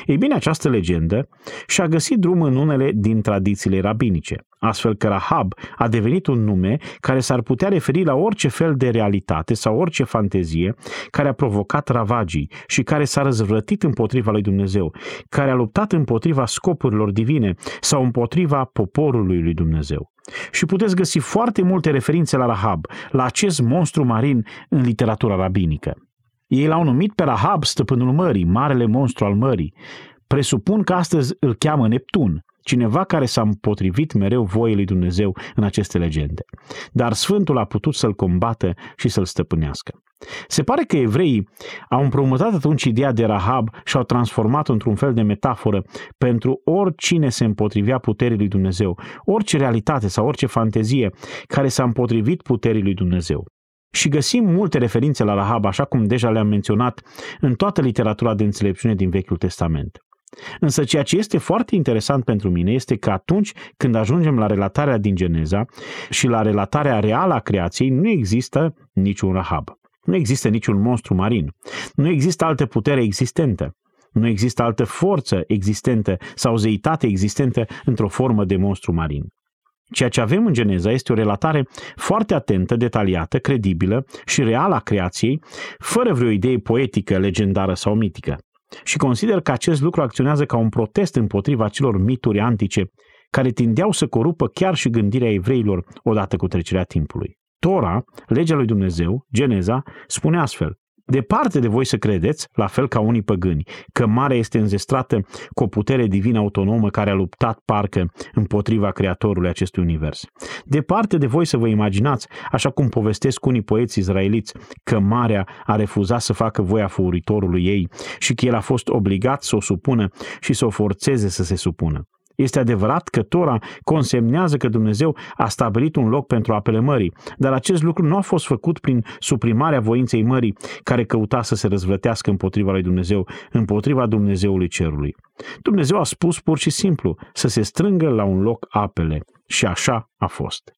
Ei bine, această legendă și-a găsit drum în unele din tradițiile rabinice, astfel că Rahab a devenit un nume care s-ar putea referi la orice fel de realitate sau orice fantezie care a provocat ravagii și care s-a răzvrătit împotriva lui Dumnezeu, care a luptat împotriva scopurilor divine sau împotriva poporului lui Dumnezeu. Și puteți găsi foarte multe referințe la Rahab, la acest monstru marin în literatura rabinică. Ei l-au numit pe Rahab stăpânul mării, marele monstru al mării. Presupun că astăzi îl cheamă Neptun, cineva care s-a împotrivit mereu voii lui Dumnezeu în aceste legende. Dar Sfântul a putut să-l combată și să-l stăpânească. Se pare că evreii au împrumutat atunci ideea de Rahab și au transformat într-un fel de metaforă pentru oricine se împotrivea puterii lui Dumnezeu, orice realitate sau orice fantezie care s-a împotrivit puterii lui Dumnezeu. Și găsim multe referințe la Rahab, așa cum deja le-am menționat, în toată literatura de înțelepciune din Vechiul Testament. Însă ceea ce este foarte interesant pentru mine este că atunci când ajungem la relatarea din Geneza și la relatarea reală a creației, nu există niciun Rahab. Nu există niciun monstru marin. Nu există altă putere existentă. Nu există altă forță existentă sau zeitate existentă într-o formă de monstru marin. Ceea ce avem în Geneza este o relatare foarte atentă, detaliată, credibilă și reală a creației, fără vreo idee poetică, legendară sau mitică. Și consider că acest lucru acționează ca un protest împotriva celor mituri antice care tindeau să corupă chiar și gândirea evreilor odată cu trecerea timpului. Tora, legea lui Dumnezeu, Geneza, spune astfel, Departe de voi să credeți, la fel ca unii păgâni, că marea este înzestrată cu o putere divină autonomă care a luptat parcă împotriva creatorului acestui univers. Departe de voi să vă imaginați, așa cum povestesc unii poeți izraeliți, că marea a refuzat să facă voia furitorului ei și că el a fost obligat să o supună și să o forțeze să se supună. Este adevărat că Tora consemnează că Dumnezeu a stabilit un loc pentru apele mării, dar acest lucru nu a fost făcut prin suprimarea voinței mării care căuta să se răzvrătească împotriva lui Dumnezeu, împotriva Dumnezeului cerului. Dumnezeu a spus pur și simplu să se strângă la un loc apele și așa a fost.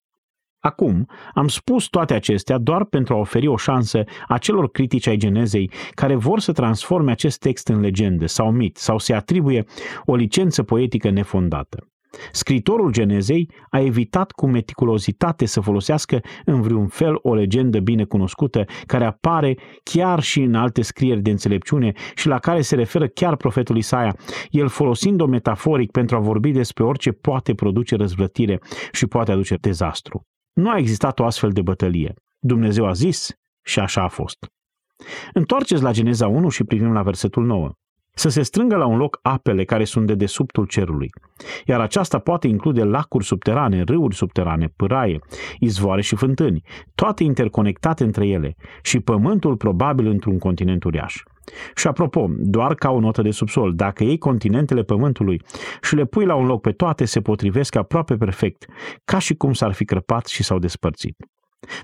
Acum, am spus toate acestea doar pentru a oferi o șansă acelor critici ai genezei care vor să transforme acest text în legendă sau mit sau să atribuie o licență poetică nefondată. Scritorul Genezei a evitat cu meticulozitate să folosească în vreun fel o legendă bine cunoscută care apare chiar și în alte scrieri de înțelepciune și la care se referă chiar profetul Isaia, el folosind-o metaforic pentru a vorbi despre orice poate produce răzvrătire și poate aduce dezastru. Nu a existat o astfel de bătălie. Dumnezeu a zis și așa a fost. Întoarceți la Geneza 1 și privim la versetul 9. Să se strângă la un loc apele care sunt de desubtul cerului. Iar aceasta poate include lacuri subterane, râuri subterane, pâraie, izvoare și fântâni, toate interconectate între ele și pământul probabil într-un continent uriaș. Și apropo, doar ca o notă de subsol, dacă iei continentele Pământului și le pui la un loc pe toate, se potrivesc aproape perfect, ca și cum s-ar fi crăpat și s-au despărțit.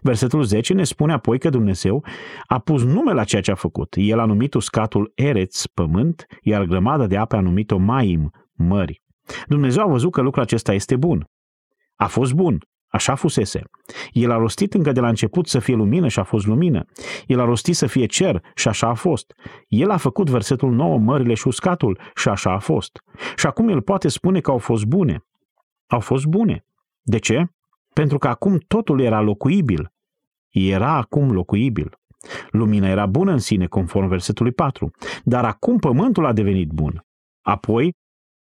Versetul 10 ne spune apoi că Dumnezeu a pus nume la ceea ce a făcut. El a numit uscatul Ereț, pământ, iar grămada de ape a numit-o Maim, mări. Dumnezeu a văzut că lucrul acesta este bun. A fost bun. Așa fusese. El a rostit încă de la început să fie lumină și a fost lumină. El a rostit să fie cer și așa a fost. El a făcut versetul 9, mările și uscatul și așa a fost. Și acum el poate spune că au fost bune. Au fost bune. De ce? Pentru că acum totul era locuibil. Era acum locuibil. Lumina era bună în sine, conform versetului 4, dar acum pământul a devenit bun. Apoi,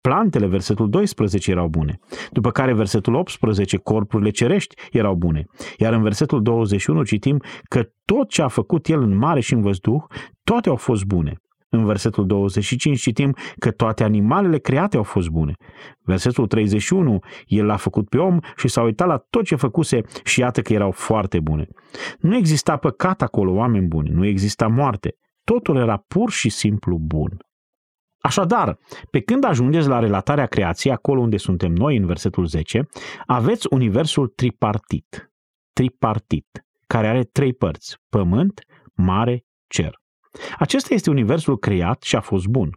Plantele, versetul 12, erau bune. După care, versetul 18, corpurile cerești erau bune. Iar în versetul 21 citim că tot ce a făcut el în mare și în văzduh, toate au fost bune. În versetul 25 citim că toate animalele create au fost bune. Versetul 31, el l-a făcut pe om și s-a uitat la tot ce făcuse și iată că erau foarte bune. Nu exista păcat acolo, oameni buni, nu exista moarte. Totul era pur și simplu bun. Așadar, pe când ajungeți la relatarea creației, acolo unde suntem noi, în versetul 10, aveți universul tripartit. Tripartit, care are trei părți, pământ, mare, cer. Acesta este universul creat și a fost bun.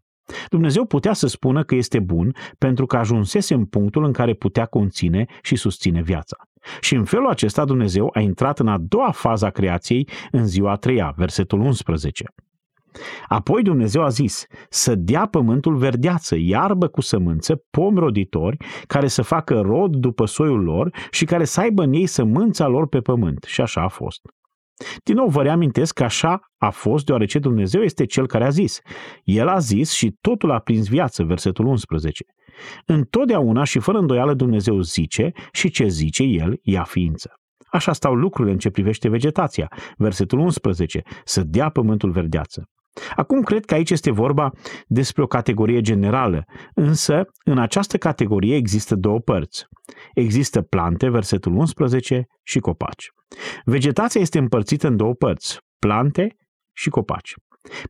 Dumnezeu putea să spună că este bun pentru că ajunsese în punctul în care putea conține și susține viața. Și în felul acesta Dumnezeu a intrat în a doua fază a creației în ziua a treia, versetul 11. Apoi Dumnezeu a zis să dea pământul verdeață, iarbă cu sămânță, pomi roditori, care să facă rod după soiul lor și care să aibă în ei sămânța lor pe pământ. Și așa a fost. Din nou vă reamintesc că așa a fost deoarece Dumnezeu este cel care a zis. El a zis și totul a prins viață, versetul 11. Întotdeauna și fără îndoială Dumnezeu zice și ce zice El ia ființă. Așa stau lucrurile în ce privește vegetația. Versetul 11. Să dea pământul verdeață. Acum cred că aici este vorba despre o categorie generală, însă în această categorie există două părți. Există plante, versetul 11, și copaci. Vegetația este împărțită în două părți, plante și copaci.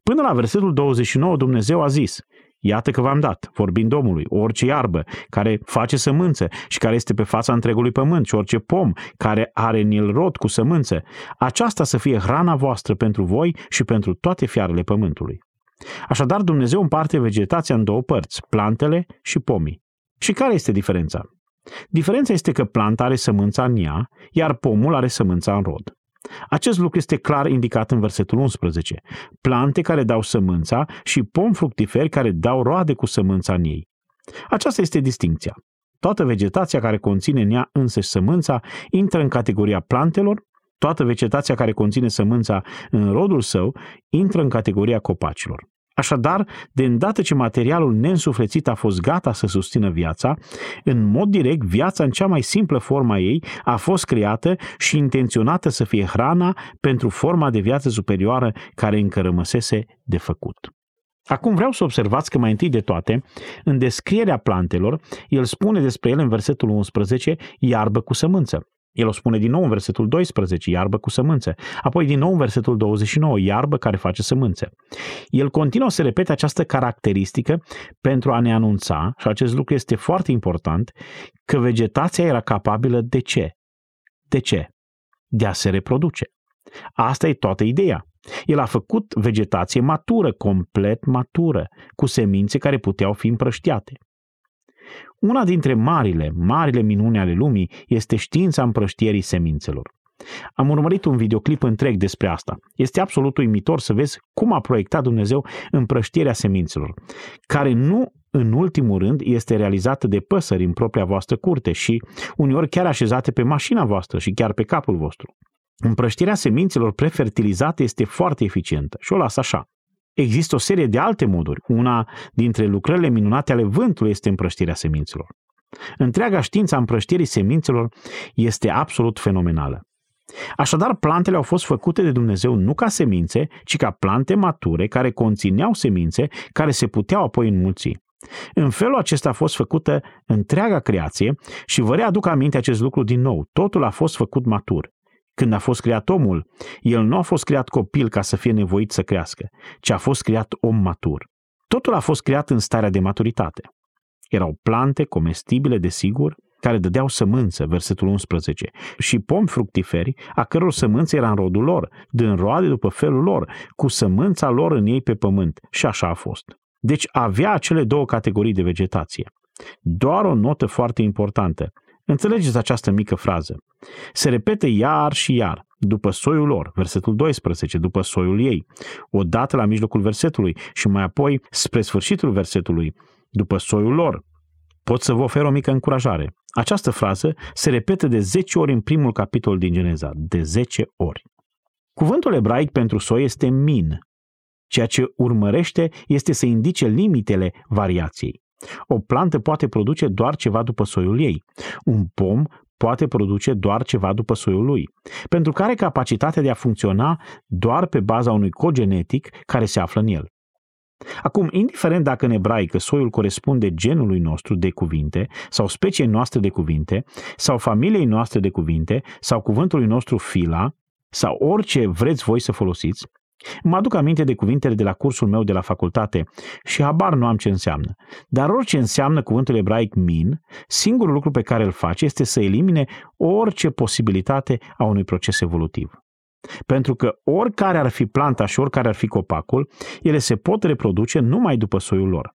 Până la versetul 29 Dumnezeu a zis, Iată că v-am dat, vorbind Domnului, orice iarbă care face sămânță și care este pe fața întregului pământ și orice pom care are în el rod cu sămânță, aceasta să fie hrana voastră pentru voi și pentru toate fiarele pământului. Așadar, Dumnezeu împarte vegetația în două părți, plantele și pomii. Și care este diferența? Diferența este că planta are sămânța în ea, iar pomul are sămânța în rod. Acest lucru este clar indicat în versetul 11. Plante care dau sămânța și pom fructiferi care dau roade cu sămânța în ei. Aceasta este distinția. Toată vegetația care conține în ea însăși sămânța intră în categoria plantelor, toată vegetația care conține sămânța în rodul său intră în categoria copacilor. Așadar, de îndată ce materialul neînsuflețit a fost gata să susțină viața, în mod direct, viața în cea mai simplă forma ei a fost creată și intenționată să fie hrana pentru forma de viață superioară care încă rămăsese de făcut. Acum vreau să observați că mai întâi de toate, în descrierea plantelor, el spune despre ele în versetul 11, iarbă cu sămânță. El o spune din nou în versetul 12, iarbă cu sămânțe. Apoi din nou în versetul 29, iarbă care face sămânțe. El continuă să repete această caracteristică pentru a ne anunța, și acest lucru este foarte important, că vegetația era capabilă de ce? De ce? De a se reproduce. Asta e toată ideea. El a făcut vegetație matură, complet matură, cu semințe care puteau fi împrăștiate. Una dintre marile, marile minuni ale lumii este știința împrăștierii semințelor. Am urmărit un videoclip întreg despre asta. Este absolut uimitor să vezi cum a proiectat Dumnezeu împrăștierea semințelor, care nu în ultimul rând este realizată de păsări în propria voastră curte și uneori chiar așezate pe mașina voastră și chiar pe capul vostru. Împrăștirea semințelor prefertilizate este foarte eficientă și o las așa. Există o serie de alte moduri. Una dintre lucrările minunate ale vântului este împrăștirea semințelor. Întreaga știință a împrăștirii semințelor este absolut fenomenală. Așadar, plantele au fost făcute de Dumnezeu nu ca semințe, ci ca plante mature care conțineau semințe care se puteau apoi înmulți. În felul acesta a fost făcută întreaga creație și vă readuc aminte acest lucru din nou. Totul a fost făcut matur. Când a fost creat omul, el nu a fost creat copil ca să fie nevoit să crească, ci a fost creat om matur. Totul a fost creat în starea de maturitate. Erau plante comestibile, desigur, care dădeau sămânță, versetul 11, și pomi fructiferi, a căror sămânță era în rodul lor, din roade după felul lor, cu sămânța lor în ei pe pământ. Și așa a fost. Deci avea acele două categorii de vegetație. Doar o notă foarte importantă. Înțelegeți această mică frază. Se repete iar și iar, după soiul lor, versetul 12, după soiul ei, odată la mijlocul versetului și mai apoi spre sfârșitul versetului, după soiul lor. Pot să vă ofer o mică încurajare. Această frază se repetă de 10 ori în primul capitol din Geneza, de 10 ori. Cuvântul ebraic pentru soi este min. Ceea ce urmărește este să indice limitele variației. O plantă poate produce doar ceva după soiul ei. Un pom poate produce doar ceva după soiul lui, pentru că are capacitatea de a funcționa doar pe baza unui cod genetic care se află în el. Acum, indiferent dacă în ebraică soiul corespunde genului nostru de cuvinte, sau speciei noastre de cuvinte, sau familiei noastre de cuvinte, sau cuvântului nostru fila, sau orice vreți voi să folosiți, Mă aduc aminte de cuvintele de la cursul meu de la facultate și habar nu am ce înseamnă. Dar orice înseamnă cuvântul ebraic min, singurul lucru pe care îl face este să elimine orice posibilitate a unui proces evolutiv. Pentru că oricare ar fi planta și oricare ar fi copacul, ele se pot reproduce numai după soiul lor.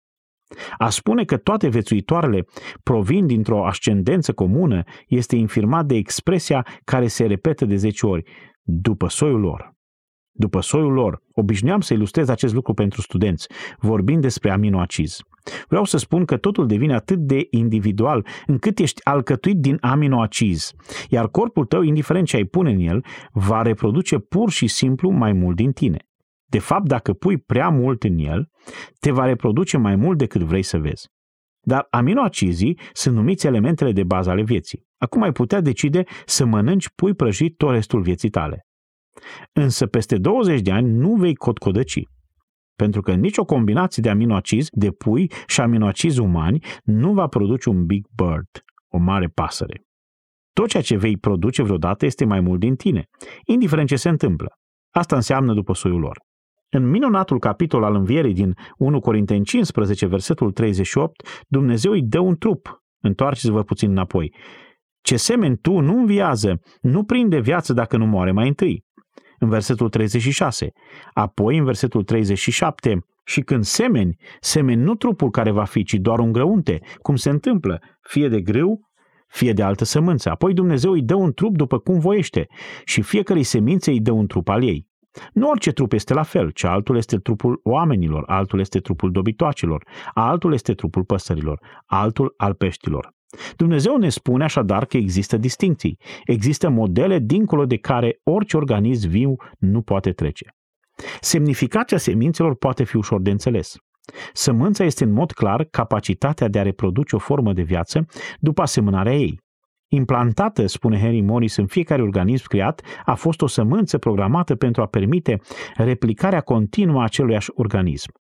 A spune că toate vețuitoarele provin dintr-o ascendență comună este infirmat de expresia care se repetă de 10 ori, după soiul lor după soiul lor. Obișnuiam să ilustrez acest lucru pentru studenți, vorbind despre aminoaciz. Vreau să spun că totul devine atât de individual încât ești alcătuit din aminoaciz, iar corpul tău, indiferent ce ai pune în el, va reproduce pur și simplu mai mult din tine. De fapt, dacă pui prea mult în el, te va reproduce mai mult decât vrei să vezi. Dar aminoacizii sunt numiți elementele de bază ale vieții. Acum ai putea decide să mănânci pui prăjit tot restul vieții tale. Însă peste 20 de ani nu vei cotcodăci. Pentru că nicio combinație de aminoacizi de pui și aminoacizi umani nu va produce un big bird, o mare pasăre. Tot ceea ce vei produce vreodată este mai mult din tine, indiferent ce se întâmplă. Asta înseamnă după soiul lor. În minunatul capitol al învierii din 1 Corinteni 15, versetul 38, Dumnezeu îi dă un trup. Întoarceți-vă puțin înapoi. Ce semeni tu nu înviază, nu prinde viață dacă nu moare mai întâi în versetul 36. Apoi, în versetul 37, și când semeni, semeni nu trupul care va fi, ci doar un grăunte, cum se întâmplă, fie de grâu, fie de altă sămânță. Apoi Dumnezeu îi dă un trup după cum voiește și fiecărei semințe îi dă un trup al ei. Nu orice trup este la fel, ci altul este trupul oamenilor, altul este trupul dobitoacilor, altul este trupul păsărilor, altul al peștilor. Dumnezeu ne spune așadar că există distinții, există modele dincolo de care orice organism viu nu poate trece. Semnificația semințelor poate fi ușor de înțeles. Sămânța este în mod clar capacitatea de a reproduce o formă de viață după asemănarea ei. Implantată, spune Henry Morris, în fiecare organism creat, a fost o sămânță programată pentru a permite replicarea continuă a aceluiași organism.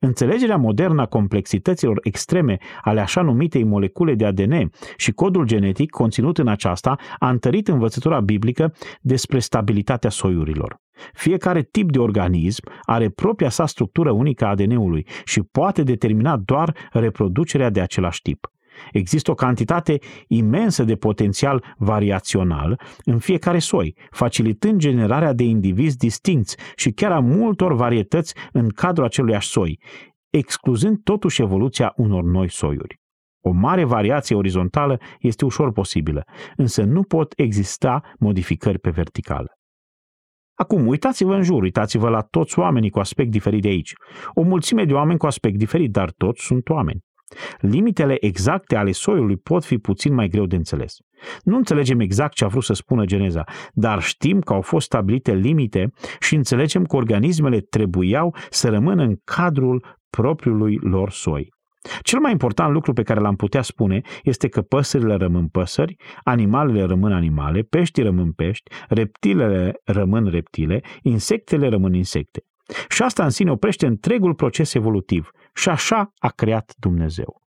Înțelegerea modernă a complexităților extreme ale așa numitei molecule de ADN și codul genetic conținut în aceasta a întărit învățătura biblică despre stabilitatea soiurilor. Fiecare tip de organism are propria sa structură unică a ADN-ului și poate determina doar reproducerea de același tip. Există o cantitate imensă de potențial variațional în fiecare soi, facilitând generarea de indivizi distinți și chiar a multor varietăți în cadrul acelui soi, excluzând totuși evoluția unor noi soiuri. O mare variație orizontală este ușor posibilă, însă nu pot exista modificări pe verticală. Acum, uitați-vă în jur, uitați-vă la toți oamenii cu aspect diferit de aici. O mulțime de oameni cu aspect diferit, dar toți sunt oameni. Limitele exacte ale soiului pot fi puțin mai greu de înțeles. Nu înțelegem exact ce a vrut să spună Geneza, dar știm că au fost stabilite limite și înțelegem că organismele trebuiau să rămână în cadrul propriului lor soi. Cel mai important lucru pe care l-am putea spune este că păsările rămân păsări, animalele rămân animale, peștii rămân pești, reptilele rămân reptile, insectele rămân insecte. Și asta în sine oprește întregul proces evolutiv. Și așa a creat Dumnezeu.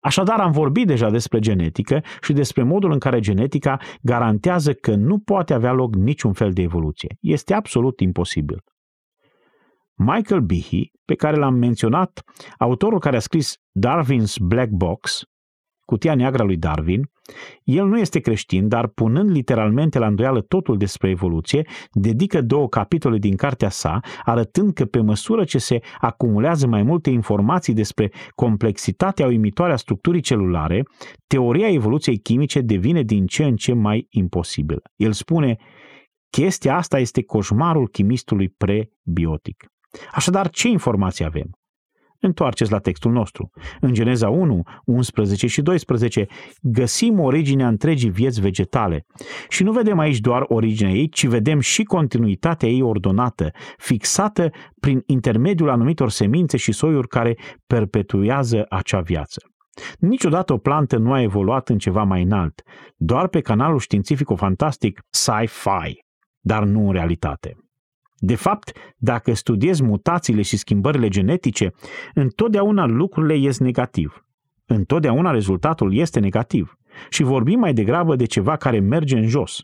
Așadar, am vorbit deja despre genetică și despre modul în care genetica garantează că nu poate avea loc niciun fel de evoluție. Este absolut imposibil. Michael Behe, pe care l-am menționat, autorul care a scris Darwin's Black Box, cutia neagră lui Darwin, el nu este creștin, dar punând literalmente la îndoială totul despre evoluție, dedică două capitole din cartea sa, arătând că pe măsură ce se acumulează mai multe informații despre complexitatea uimitoare a structurii celulare, teoria evoluției chimice devine din ce în ce mai imposibilă. El spune, chestia asta este coșmarul chimistului prebiotic. Așadar, ce informații avem? Întoarceți la textul nostru. În Geneza 1, 11 și 12 găsim originea întregii vieți vegetale. Și nu vedem aici doar originea ei, ci vedem și continuitatea ei ordonată, fixată prin intermediul anumitor semințe și soiuri care perpetuează acea viață. Niciodată o plantă nu a evoluat în ceva mai înalt, doar pe canalul științifico-fantastic sci-fi, dar nu în realitate. De fapt, dacă studiezi mutațiile și schimbările genetice, întotdeauna lucrurile ies negativ. Întotdeauna rezultatul este negativ. Și vorbim mai degrabă de ceva care merge în jos.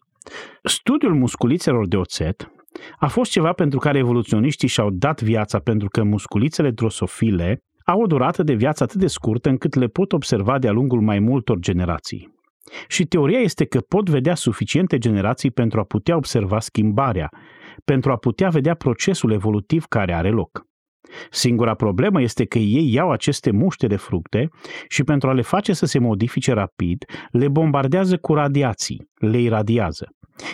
Studiul musculițelor de oțet a fost ceva pentru care evoluționiștii și-au dat viața pentru că musculițele drosofile au o durată de viață atât de scurtă încât le pot observa de-a lungul mai multor generații. Și teoria este că pot vedea suficiente generații pentru a putea observa schimbarea, pentru a putea vedea procesul evolutiv care are loc. Singura problemă este că ei iau aceste muște de fructe și pentru a le face să se modifice rapid, le bombardează cu radiații, le iradiază.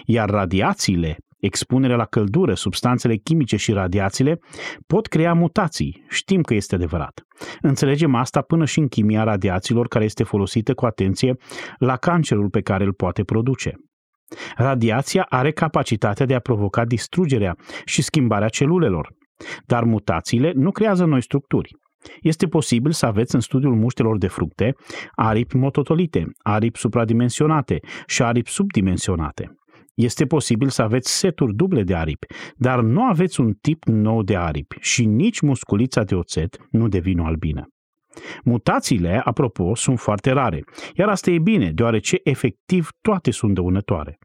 Iar radiațiile, expunerea la căldură, substanțele chimice și radiațiile pot crea mutații. Știm că este adevărat. Înțelegem asta până și în chimia radiațiilor care este folosită cu atenție la cancerul pe care îl poate produce. Radiația are capacitatea de a provoca distrugerea și schimbarea celulelor, dar mutațiile nu creează noi structuri. Este posibil să aveți în studiul muștelor de fructe aripi mototolite, aripi supradimensionate și aripi subdimensionate. Este posibil să aveți seturi duble de aripi, dar nu aveți un tip nou de aripi și nici musculița de oțet nu devine o albină. Mutațiile, apropo, sunt foarte rare, iar asta e bine, deoarece efectiv toate sunt dăunătoare.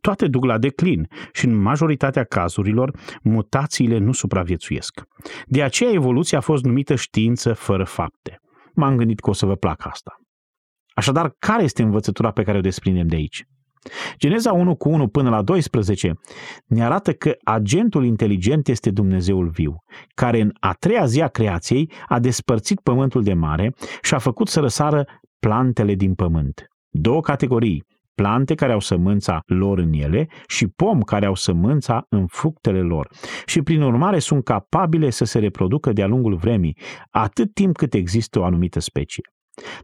Toate duc la declin și în majoritatea cazurilor mutațiile nu supraviețuiesc. De aceea evoluția a fost numită știință fără fapte. M-am gândit că o să vă placă asta. Așadar, care este învățătura pe care o desprindem de aici? Geneza 1 cu 1 până la 12 ne arată că agentul inteligent este Dumnezeul viu, care în a treia zi a creației a despărțit pământul de mare și a făcut să răsară plantele din pământ. Două categorii, plante care au sămânța lor în ele și pom care au sămânța în fructele lor și prin urmare sunt capabile să se reproducă de-a lungul vremii, atât timp cât există o anumită specie.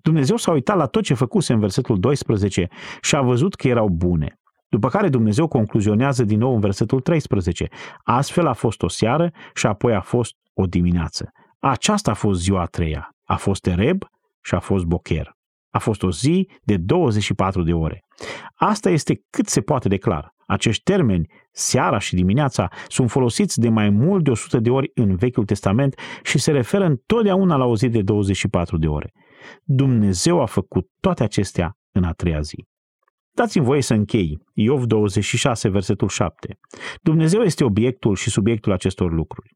Dumnezeu s-a uitat la tot ce făcuse în versetul 12 și a văzut că erau bune. După care Dumnezeu concluzionează din nou în versetul 13. Astfel a fost o seară și apoi a fost o dimineață. Aceasta a fost ziua a treia. A fost Ereb și a fost Bocher. A fost o zi de 24 de ore. Asta este cât se poate de clar. Acești termeni, seara și dimineața, sunt folosiți de mai mult de 100 de ori în Vechiul Testament și se referă întotdeauna la o zi de 24 de ore. Dumnezeu a făcut toate acestea în a treia zi. Dați-mi voie să închei. Iov 26, versetul 7. Dumnezeu este obiectul și subiectul acestor lucruri.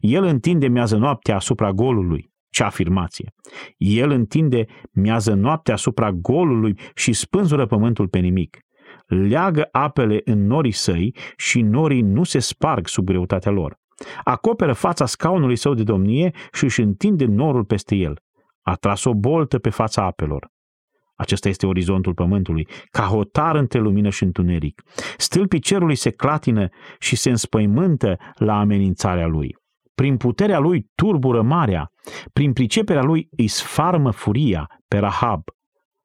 El întinde miază noaptea asupra golului. Ce afirmație! El întinde miază noaptea asupra golului și spânzură pământul pe nimic. Leagă apele în norii săi și norii nu se sparg sub greutatea lor. Acoperă fața scaunului său de domnie și își întinde norul peste el. A tras o boltă pe fața apelor. Acesta este orizontul pământului, ca hotar între lumină și întuneric. Stâlpii cerului se clatină și se înspăimântă la amenințarea lui. Prin puterea lui turbură marea, prin priceperea lui îi sfarmă furia pe Rahab.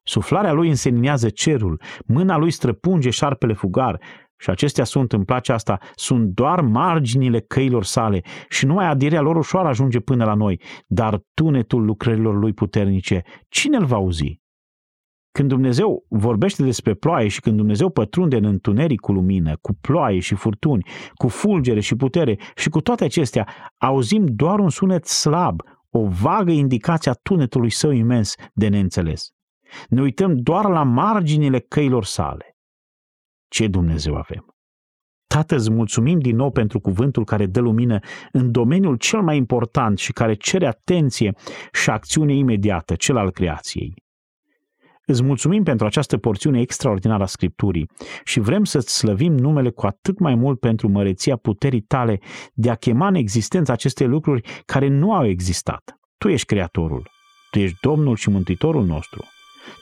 Suflarea lui înseninează cerul, mâna lui străpunge șarpele fugar și acestea sunt, în place asta, sunt doar marginile căilor sale și numai adirea lor ușoară ajunge până la noi, dar tunetul lucrărilor lui puternice, cine îl va auzi? Când Dumnezeu vorbește despre ploaie și când Dumnezeu pătrunde în întuneric cu lumină, cu ploaie și furtuni, cu fulgere și putere și cu toate acestea, auzim doar un sunet slab, o vagă indicație a tunetului său imens de neînțeles. Ne uităm doar la marginile căilor sale. Ce Dumnezeu avem! Tată, îți mulțumim din nou pentru cuvântul care dă lumină în domeniul cel mai important și care cere atenție și acțiune imediată, cel al creației. Îți mulțumim pentru această porțiune extraordinară a Scripturii și vrem să-ți slăvim numele cu atât mai mult pentru măreția puterii tale de a chema în existență aceste lucruri care nu au existat. Tu ești Creatorul, Tu ești Domnul și Mântuitorul nostru.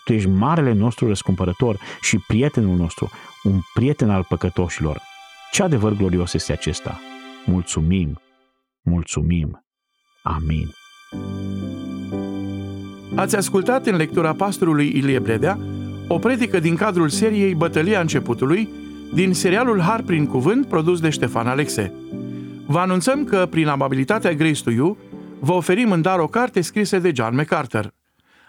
Tu ești marele nostru răscumpărător și prietenul nostru, un prieten al păcătoșilor. Ce adevăr glorios este acesta! Mulțumim! Mulțumim! Amin! Ați ascultat în lectura pastorului Ilie Bredea o predică din cadrul seriei Bătălia începutului din serialul Har prin cuvânt produs de Ștefan Alexe. Vă anunțăm că, prin amabilitatea Grace to You, vă oferim în dar o carte scrisă de John MacArthur.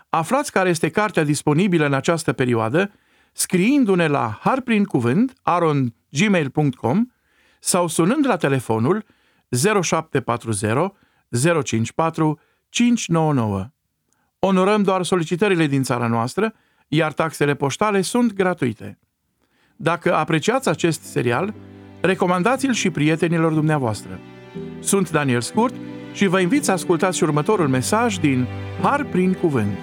Aflați care este cartea disponibilă în această perioadă scriindu-ne la harprincuvânt arongmail.com sau sunând la telefonul 0740 054 599. Onorăm doar solicitările din țara noastră, iar taxele poștale sunt gratuite. Dacă apreciați acest serial, recomandați-l și prietenilor dumneavoastră. Sunt Daniel Scurt și vă invit să ascultați următorul mesaj din Har prin Cuvânt.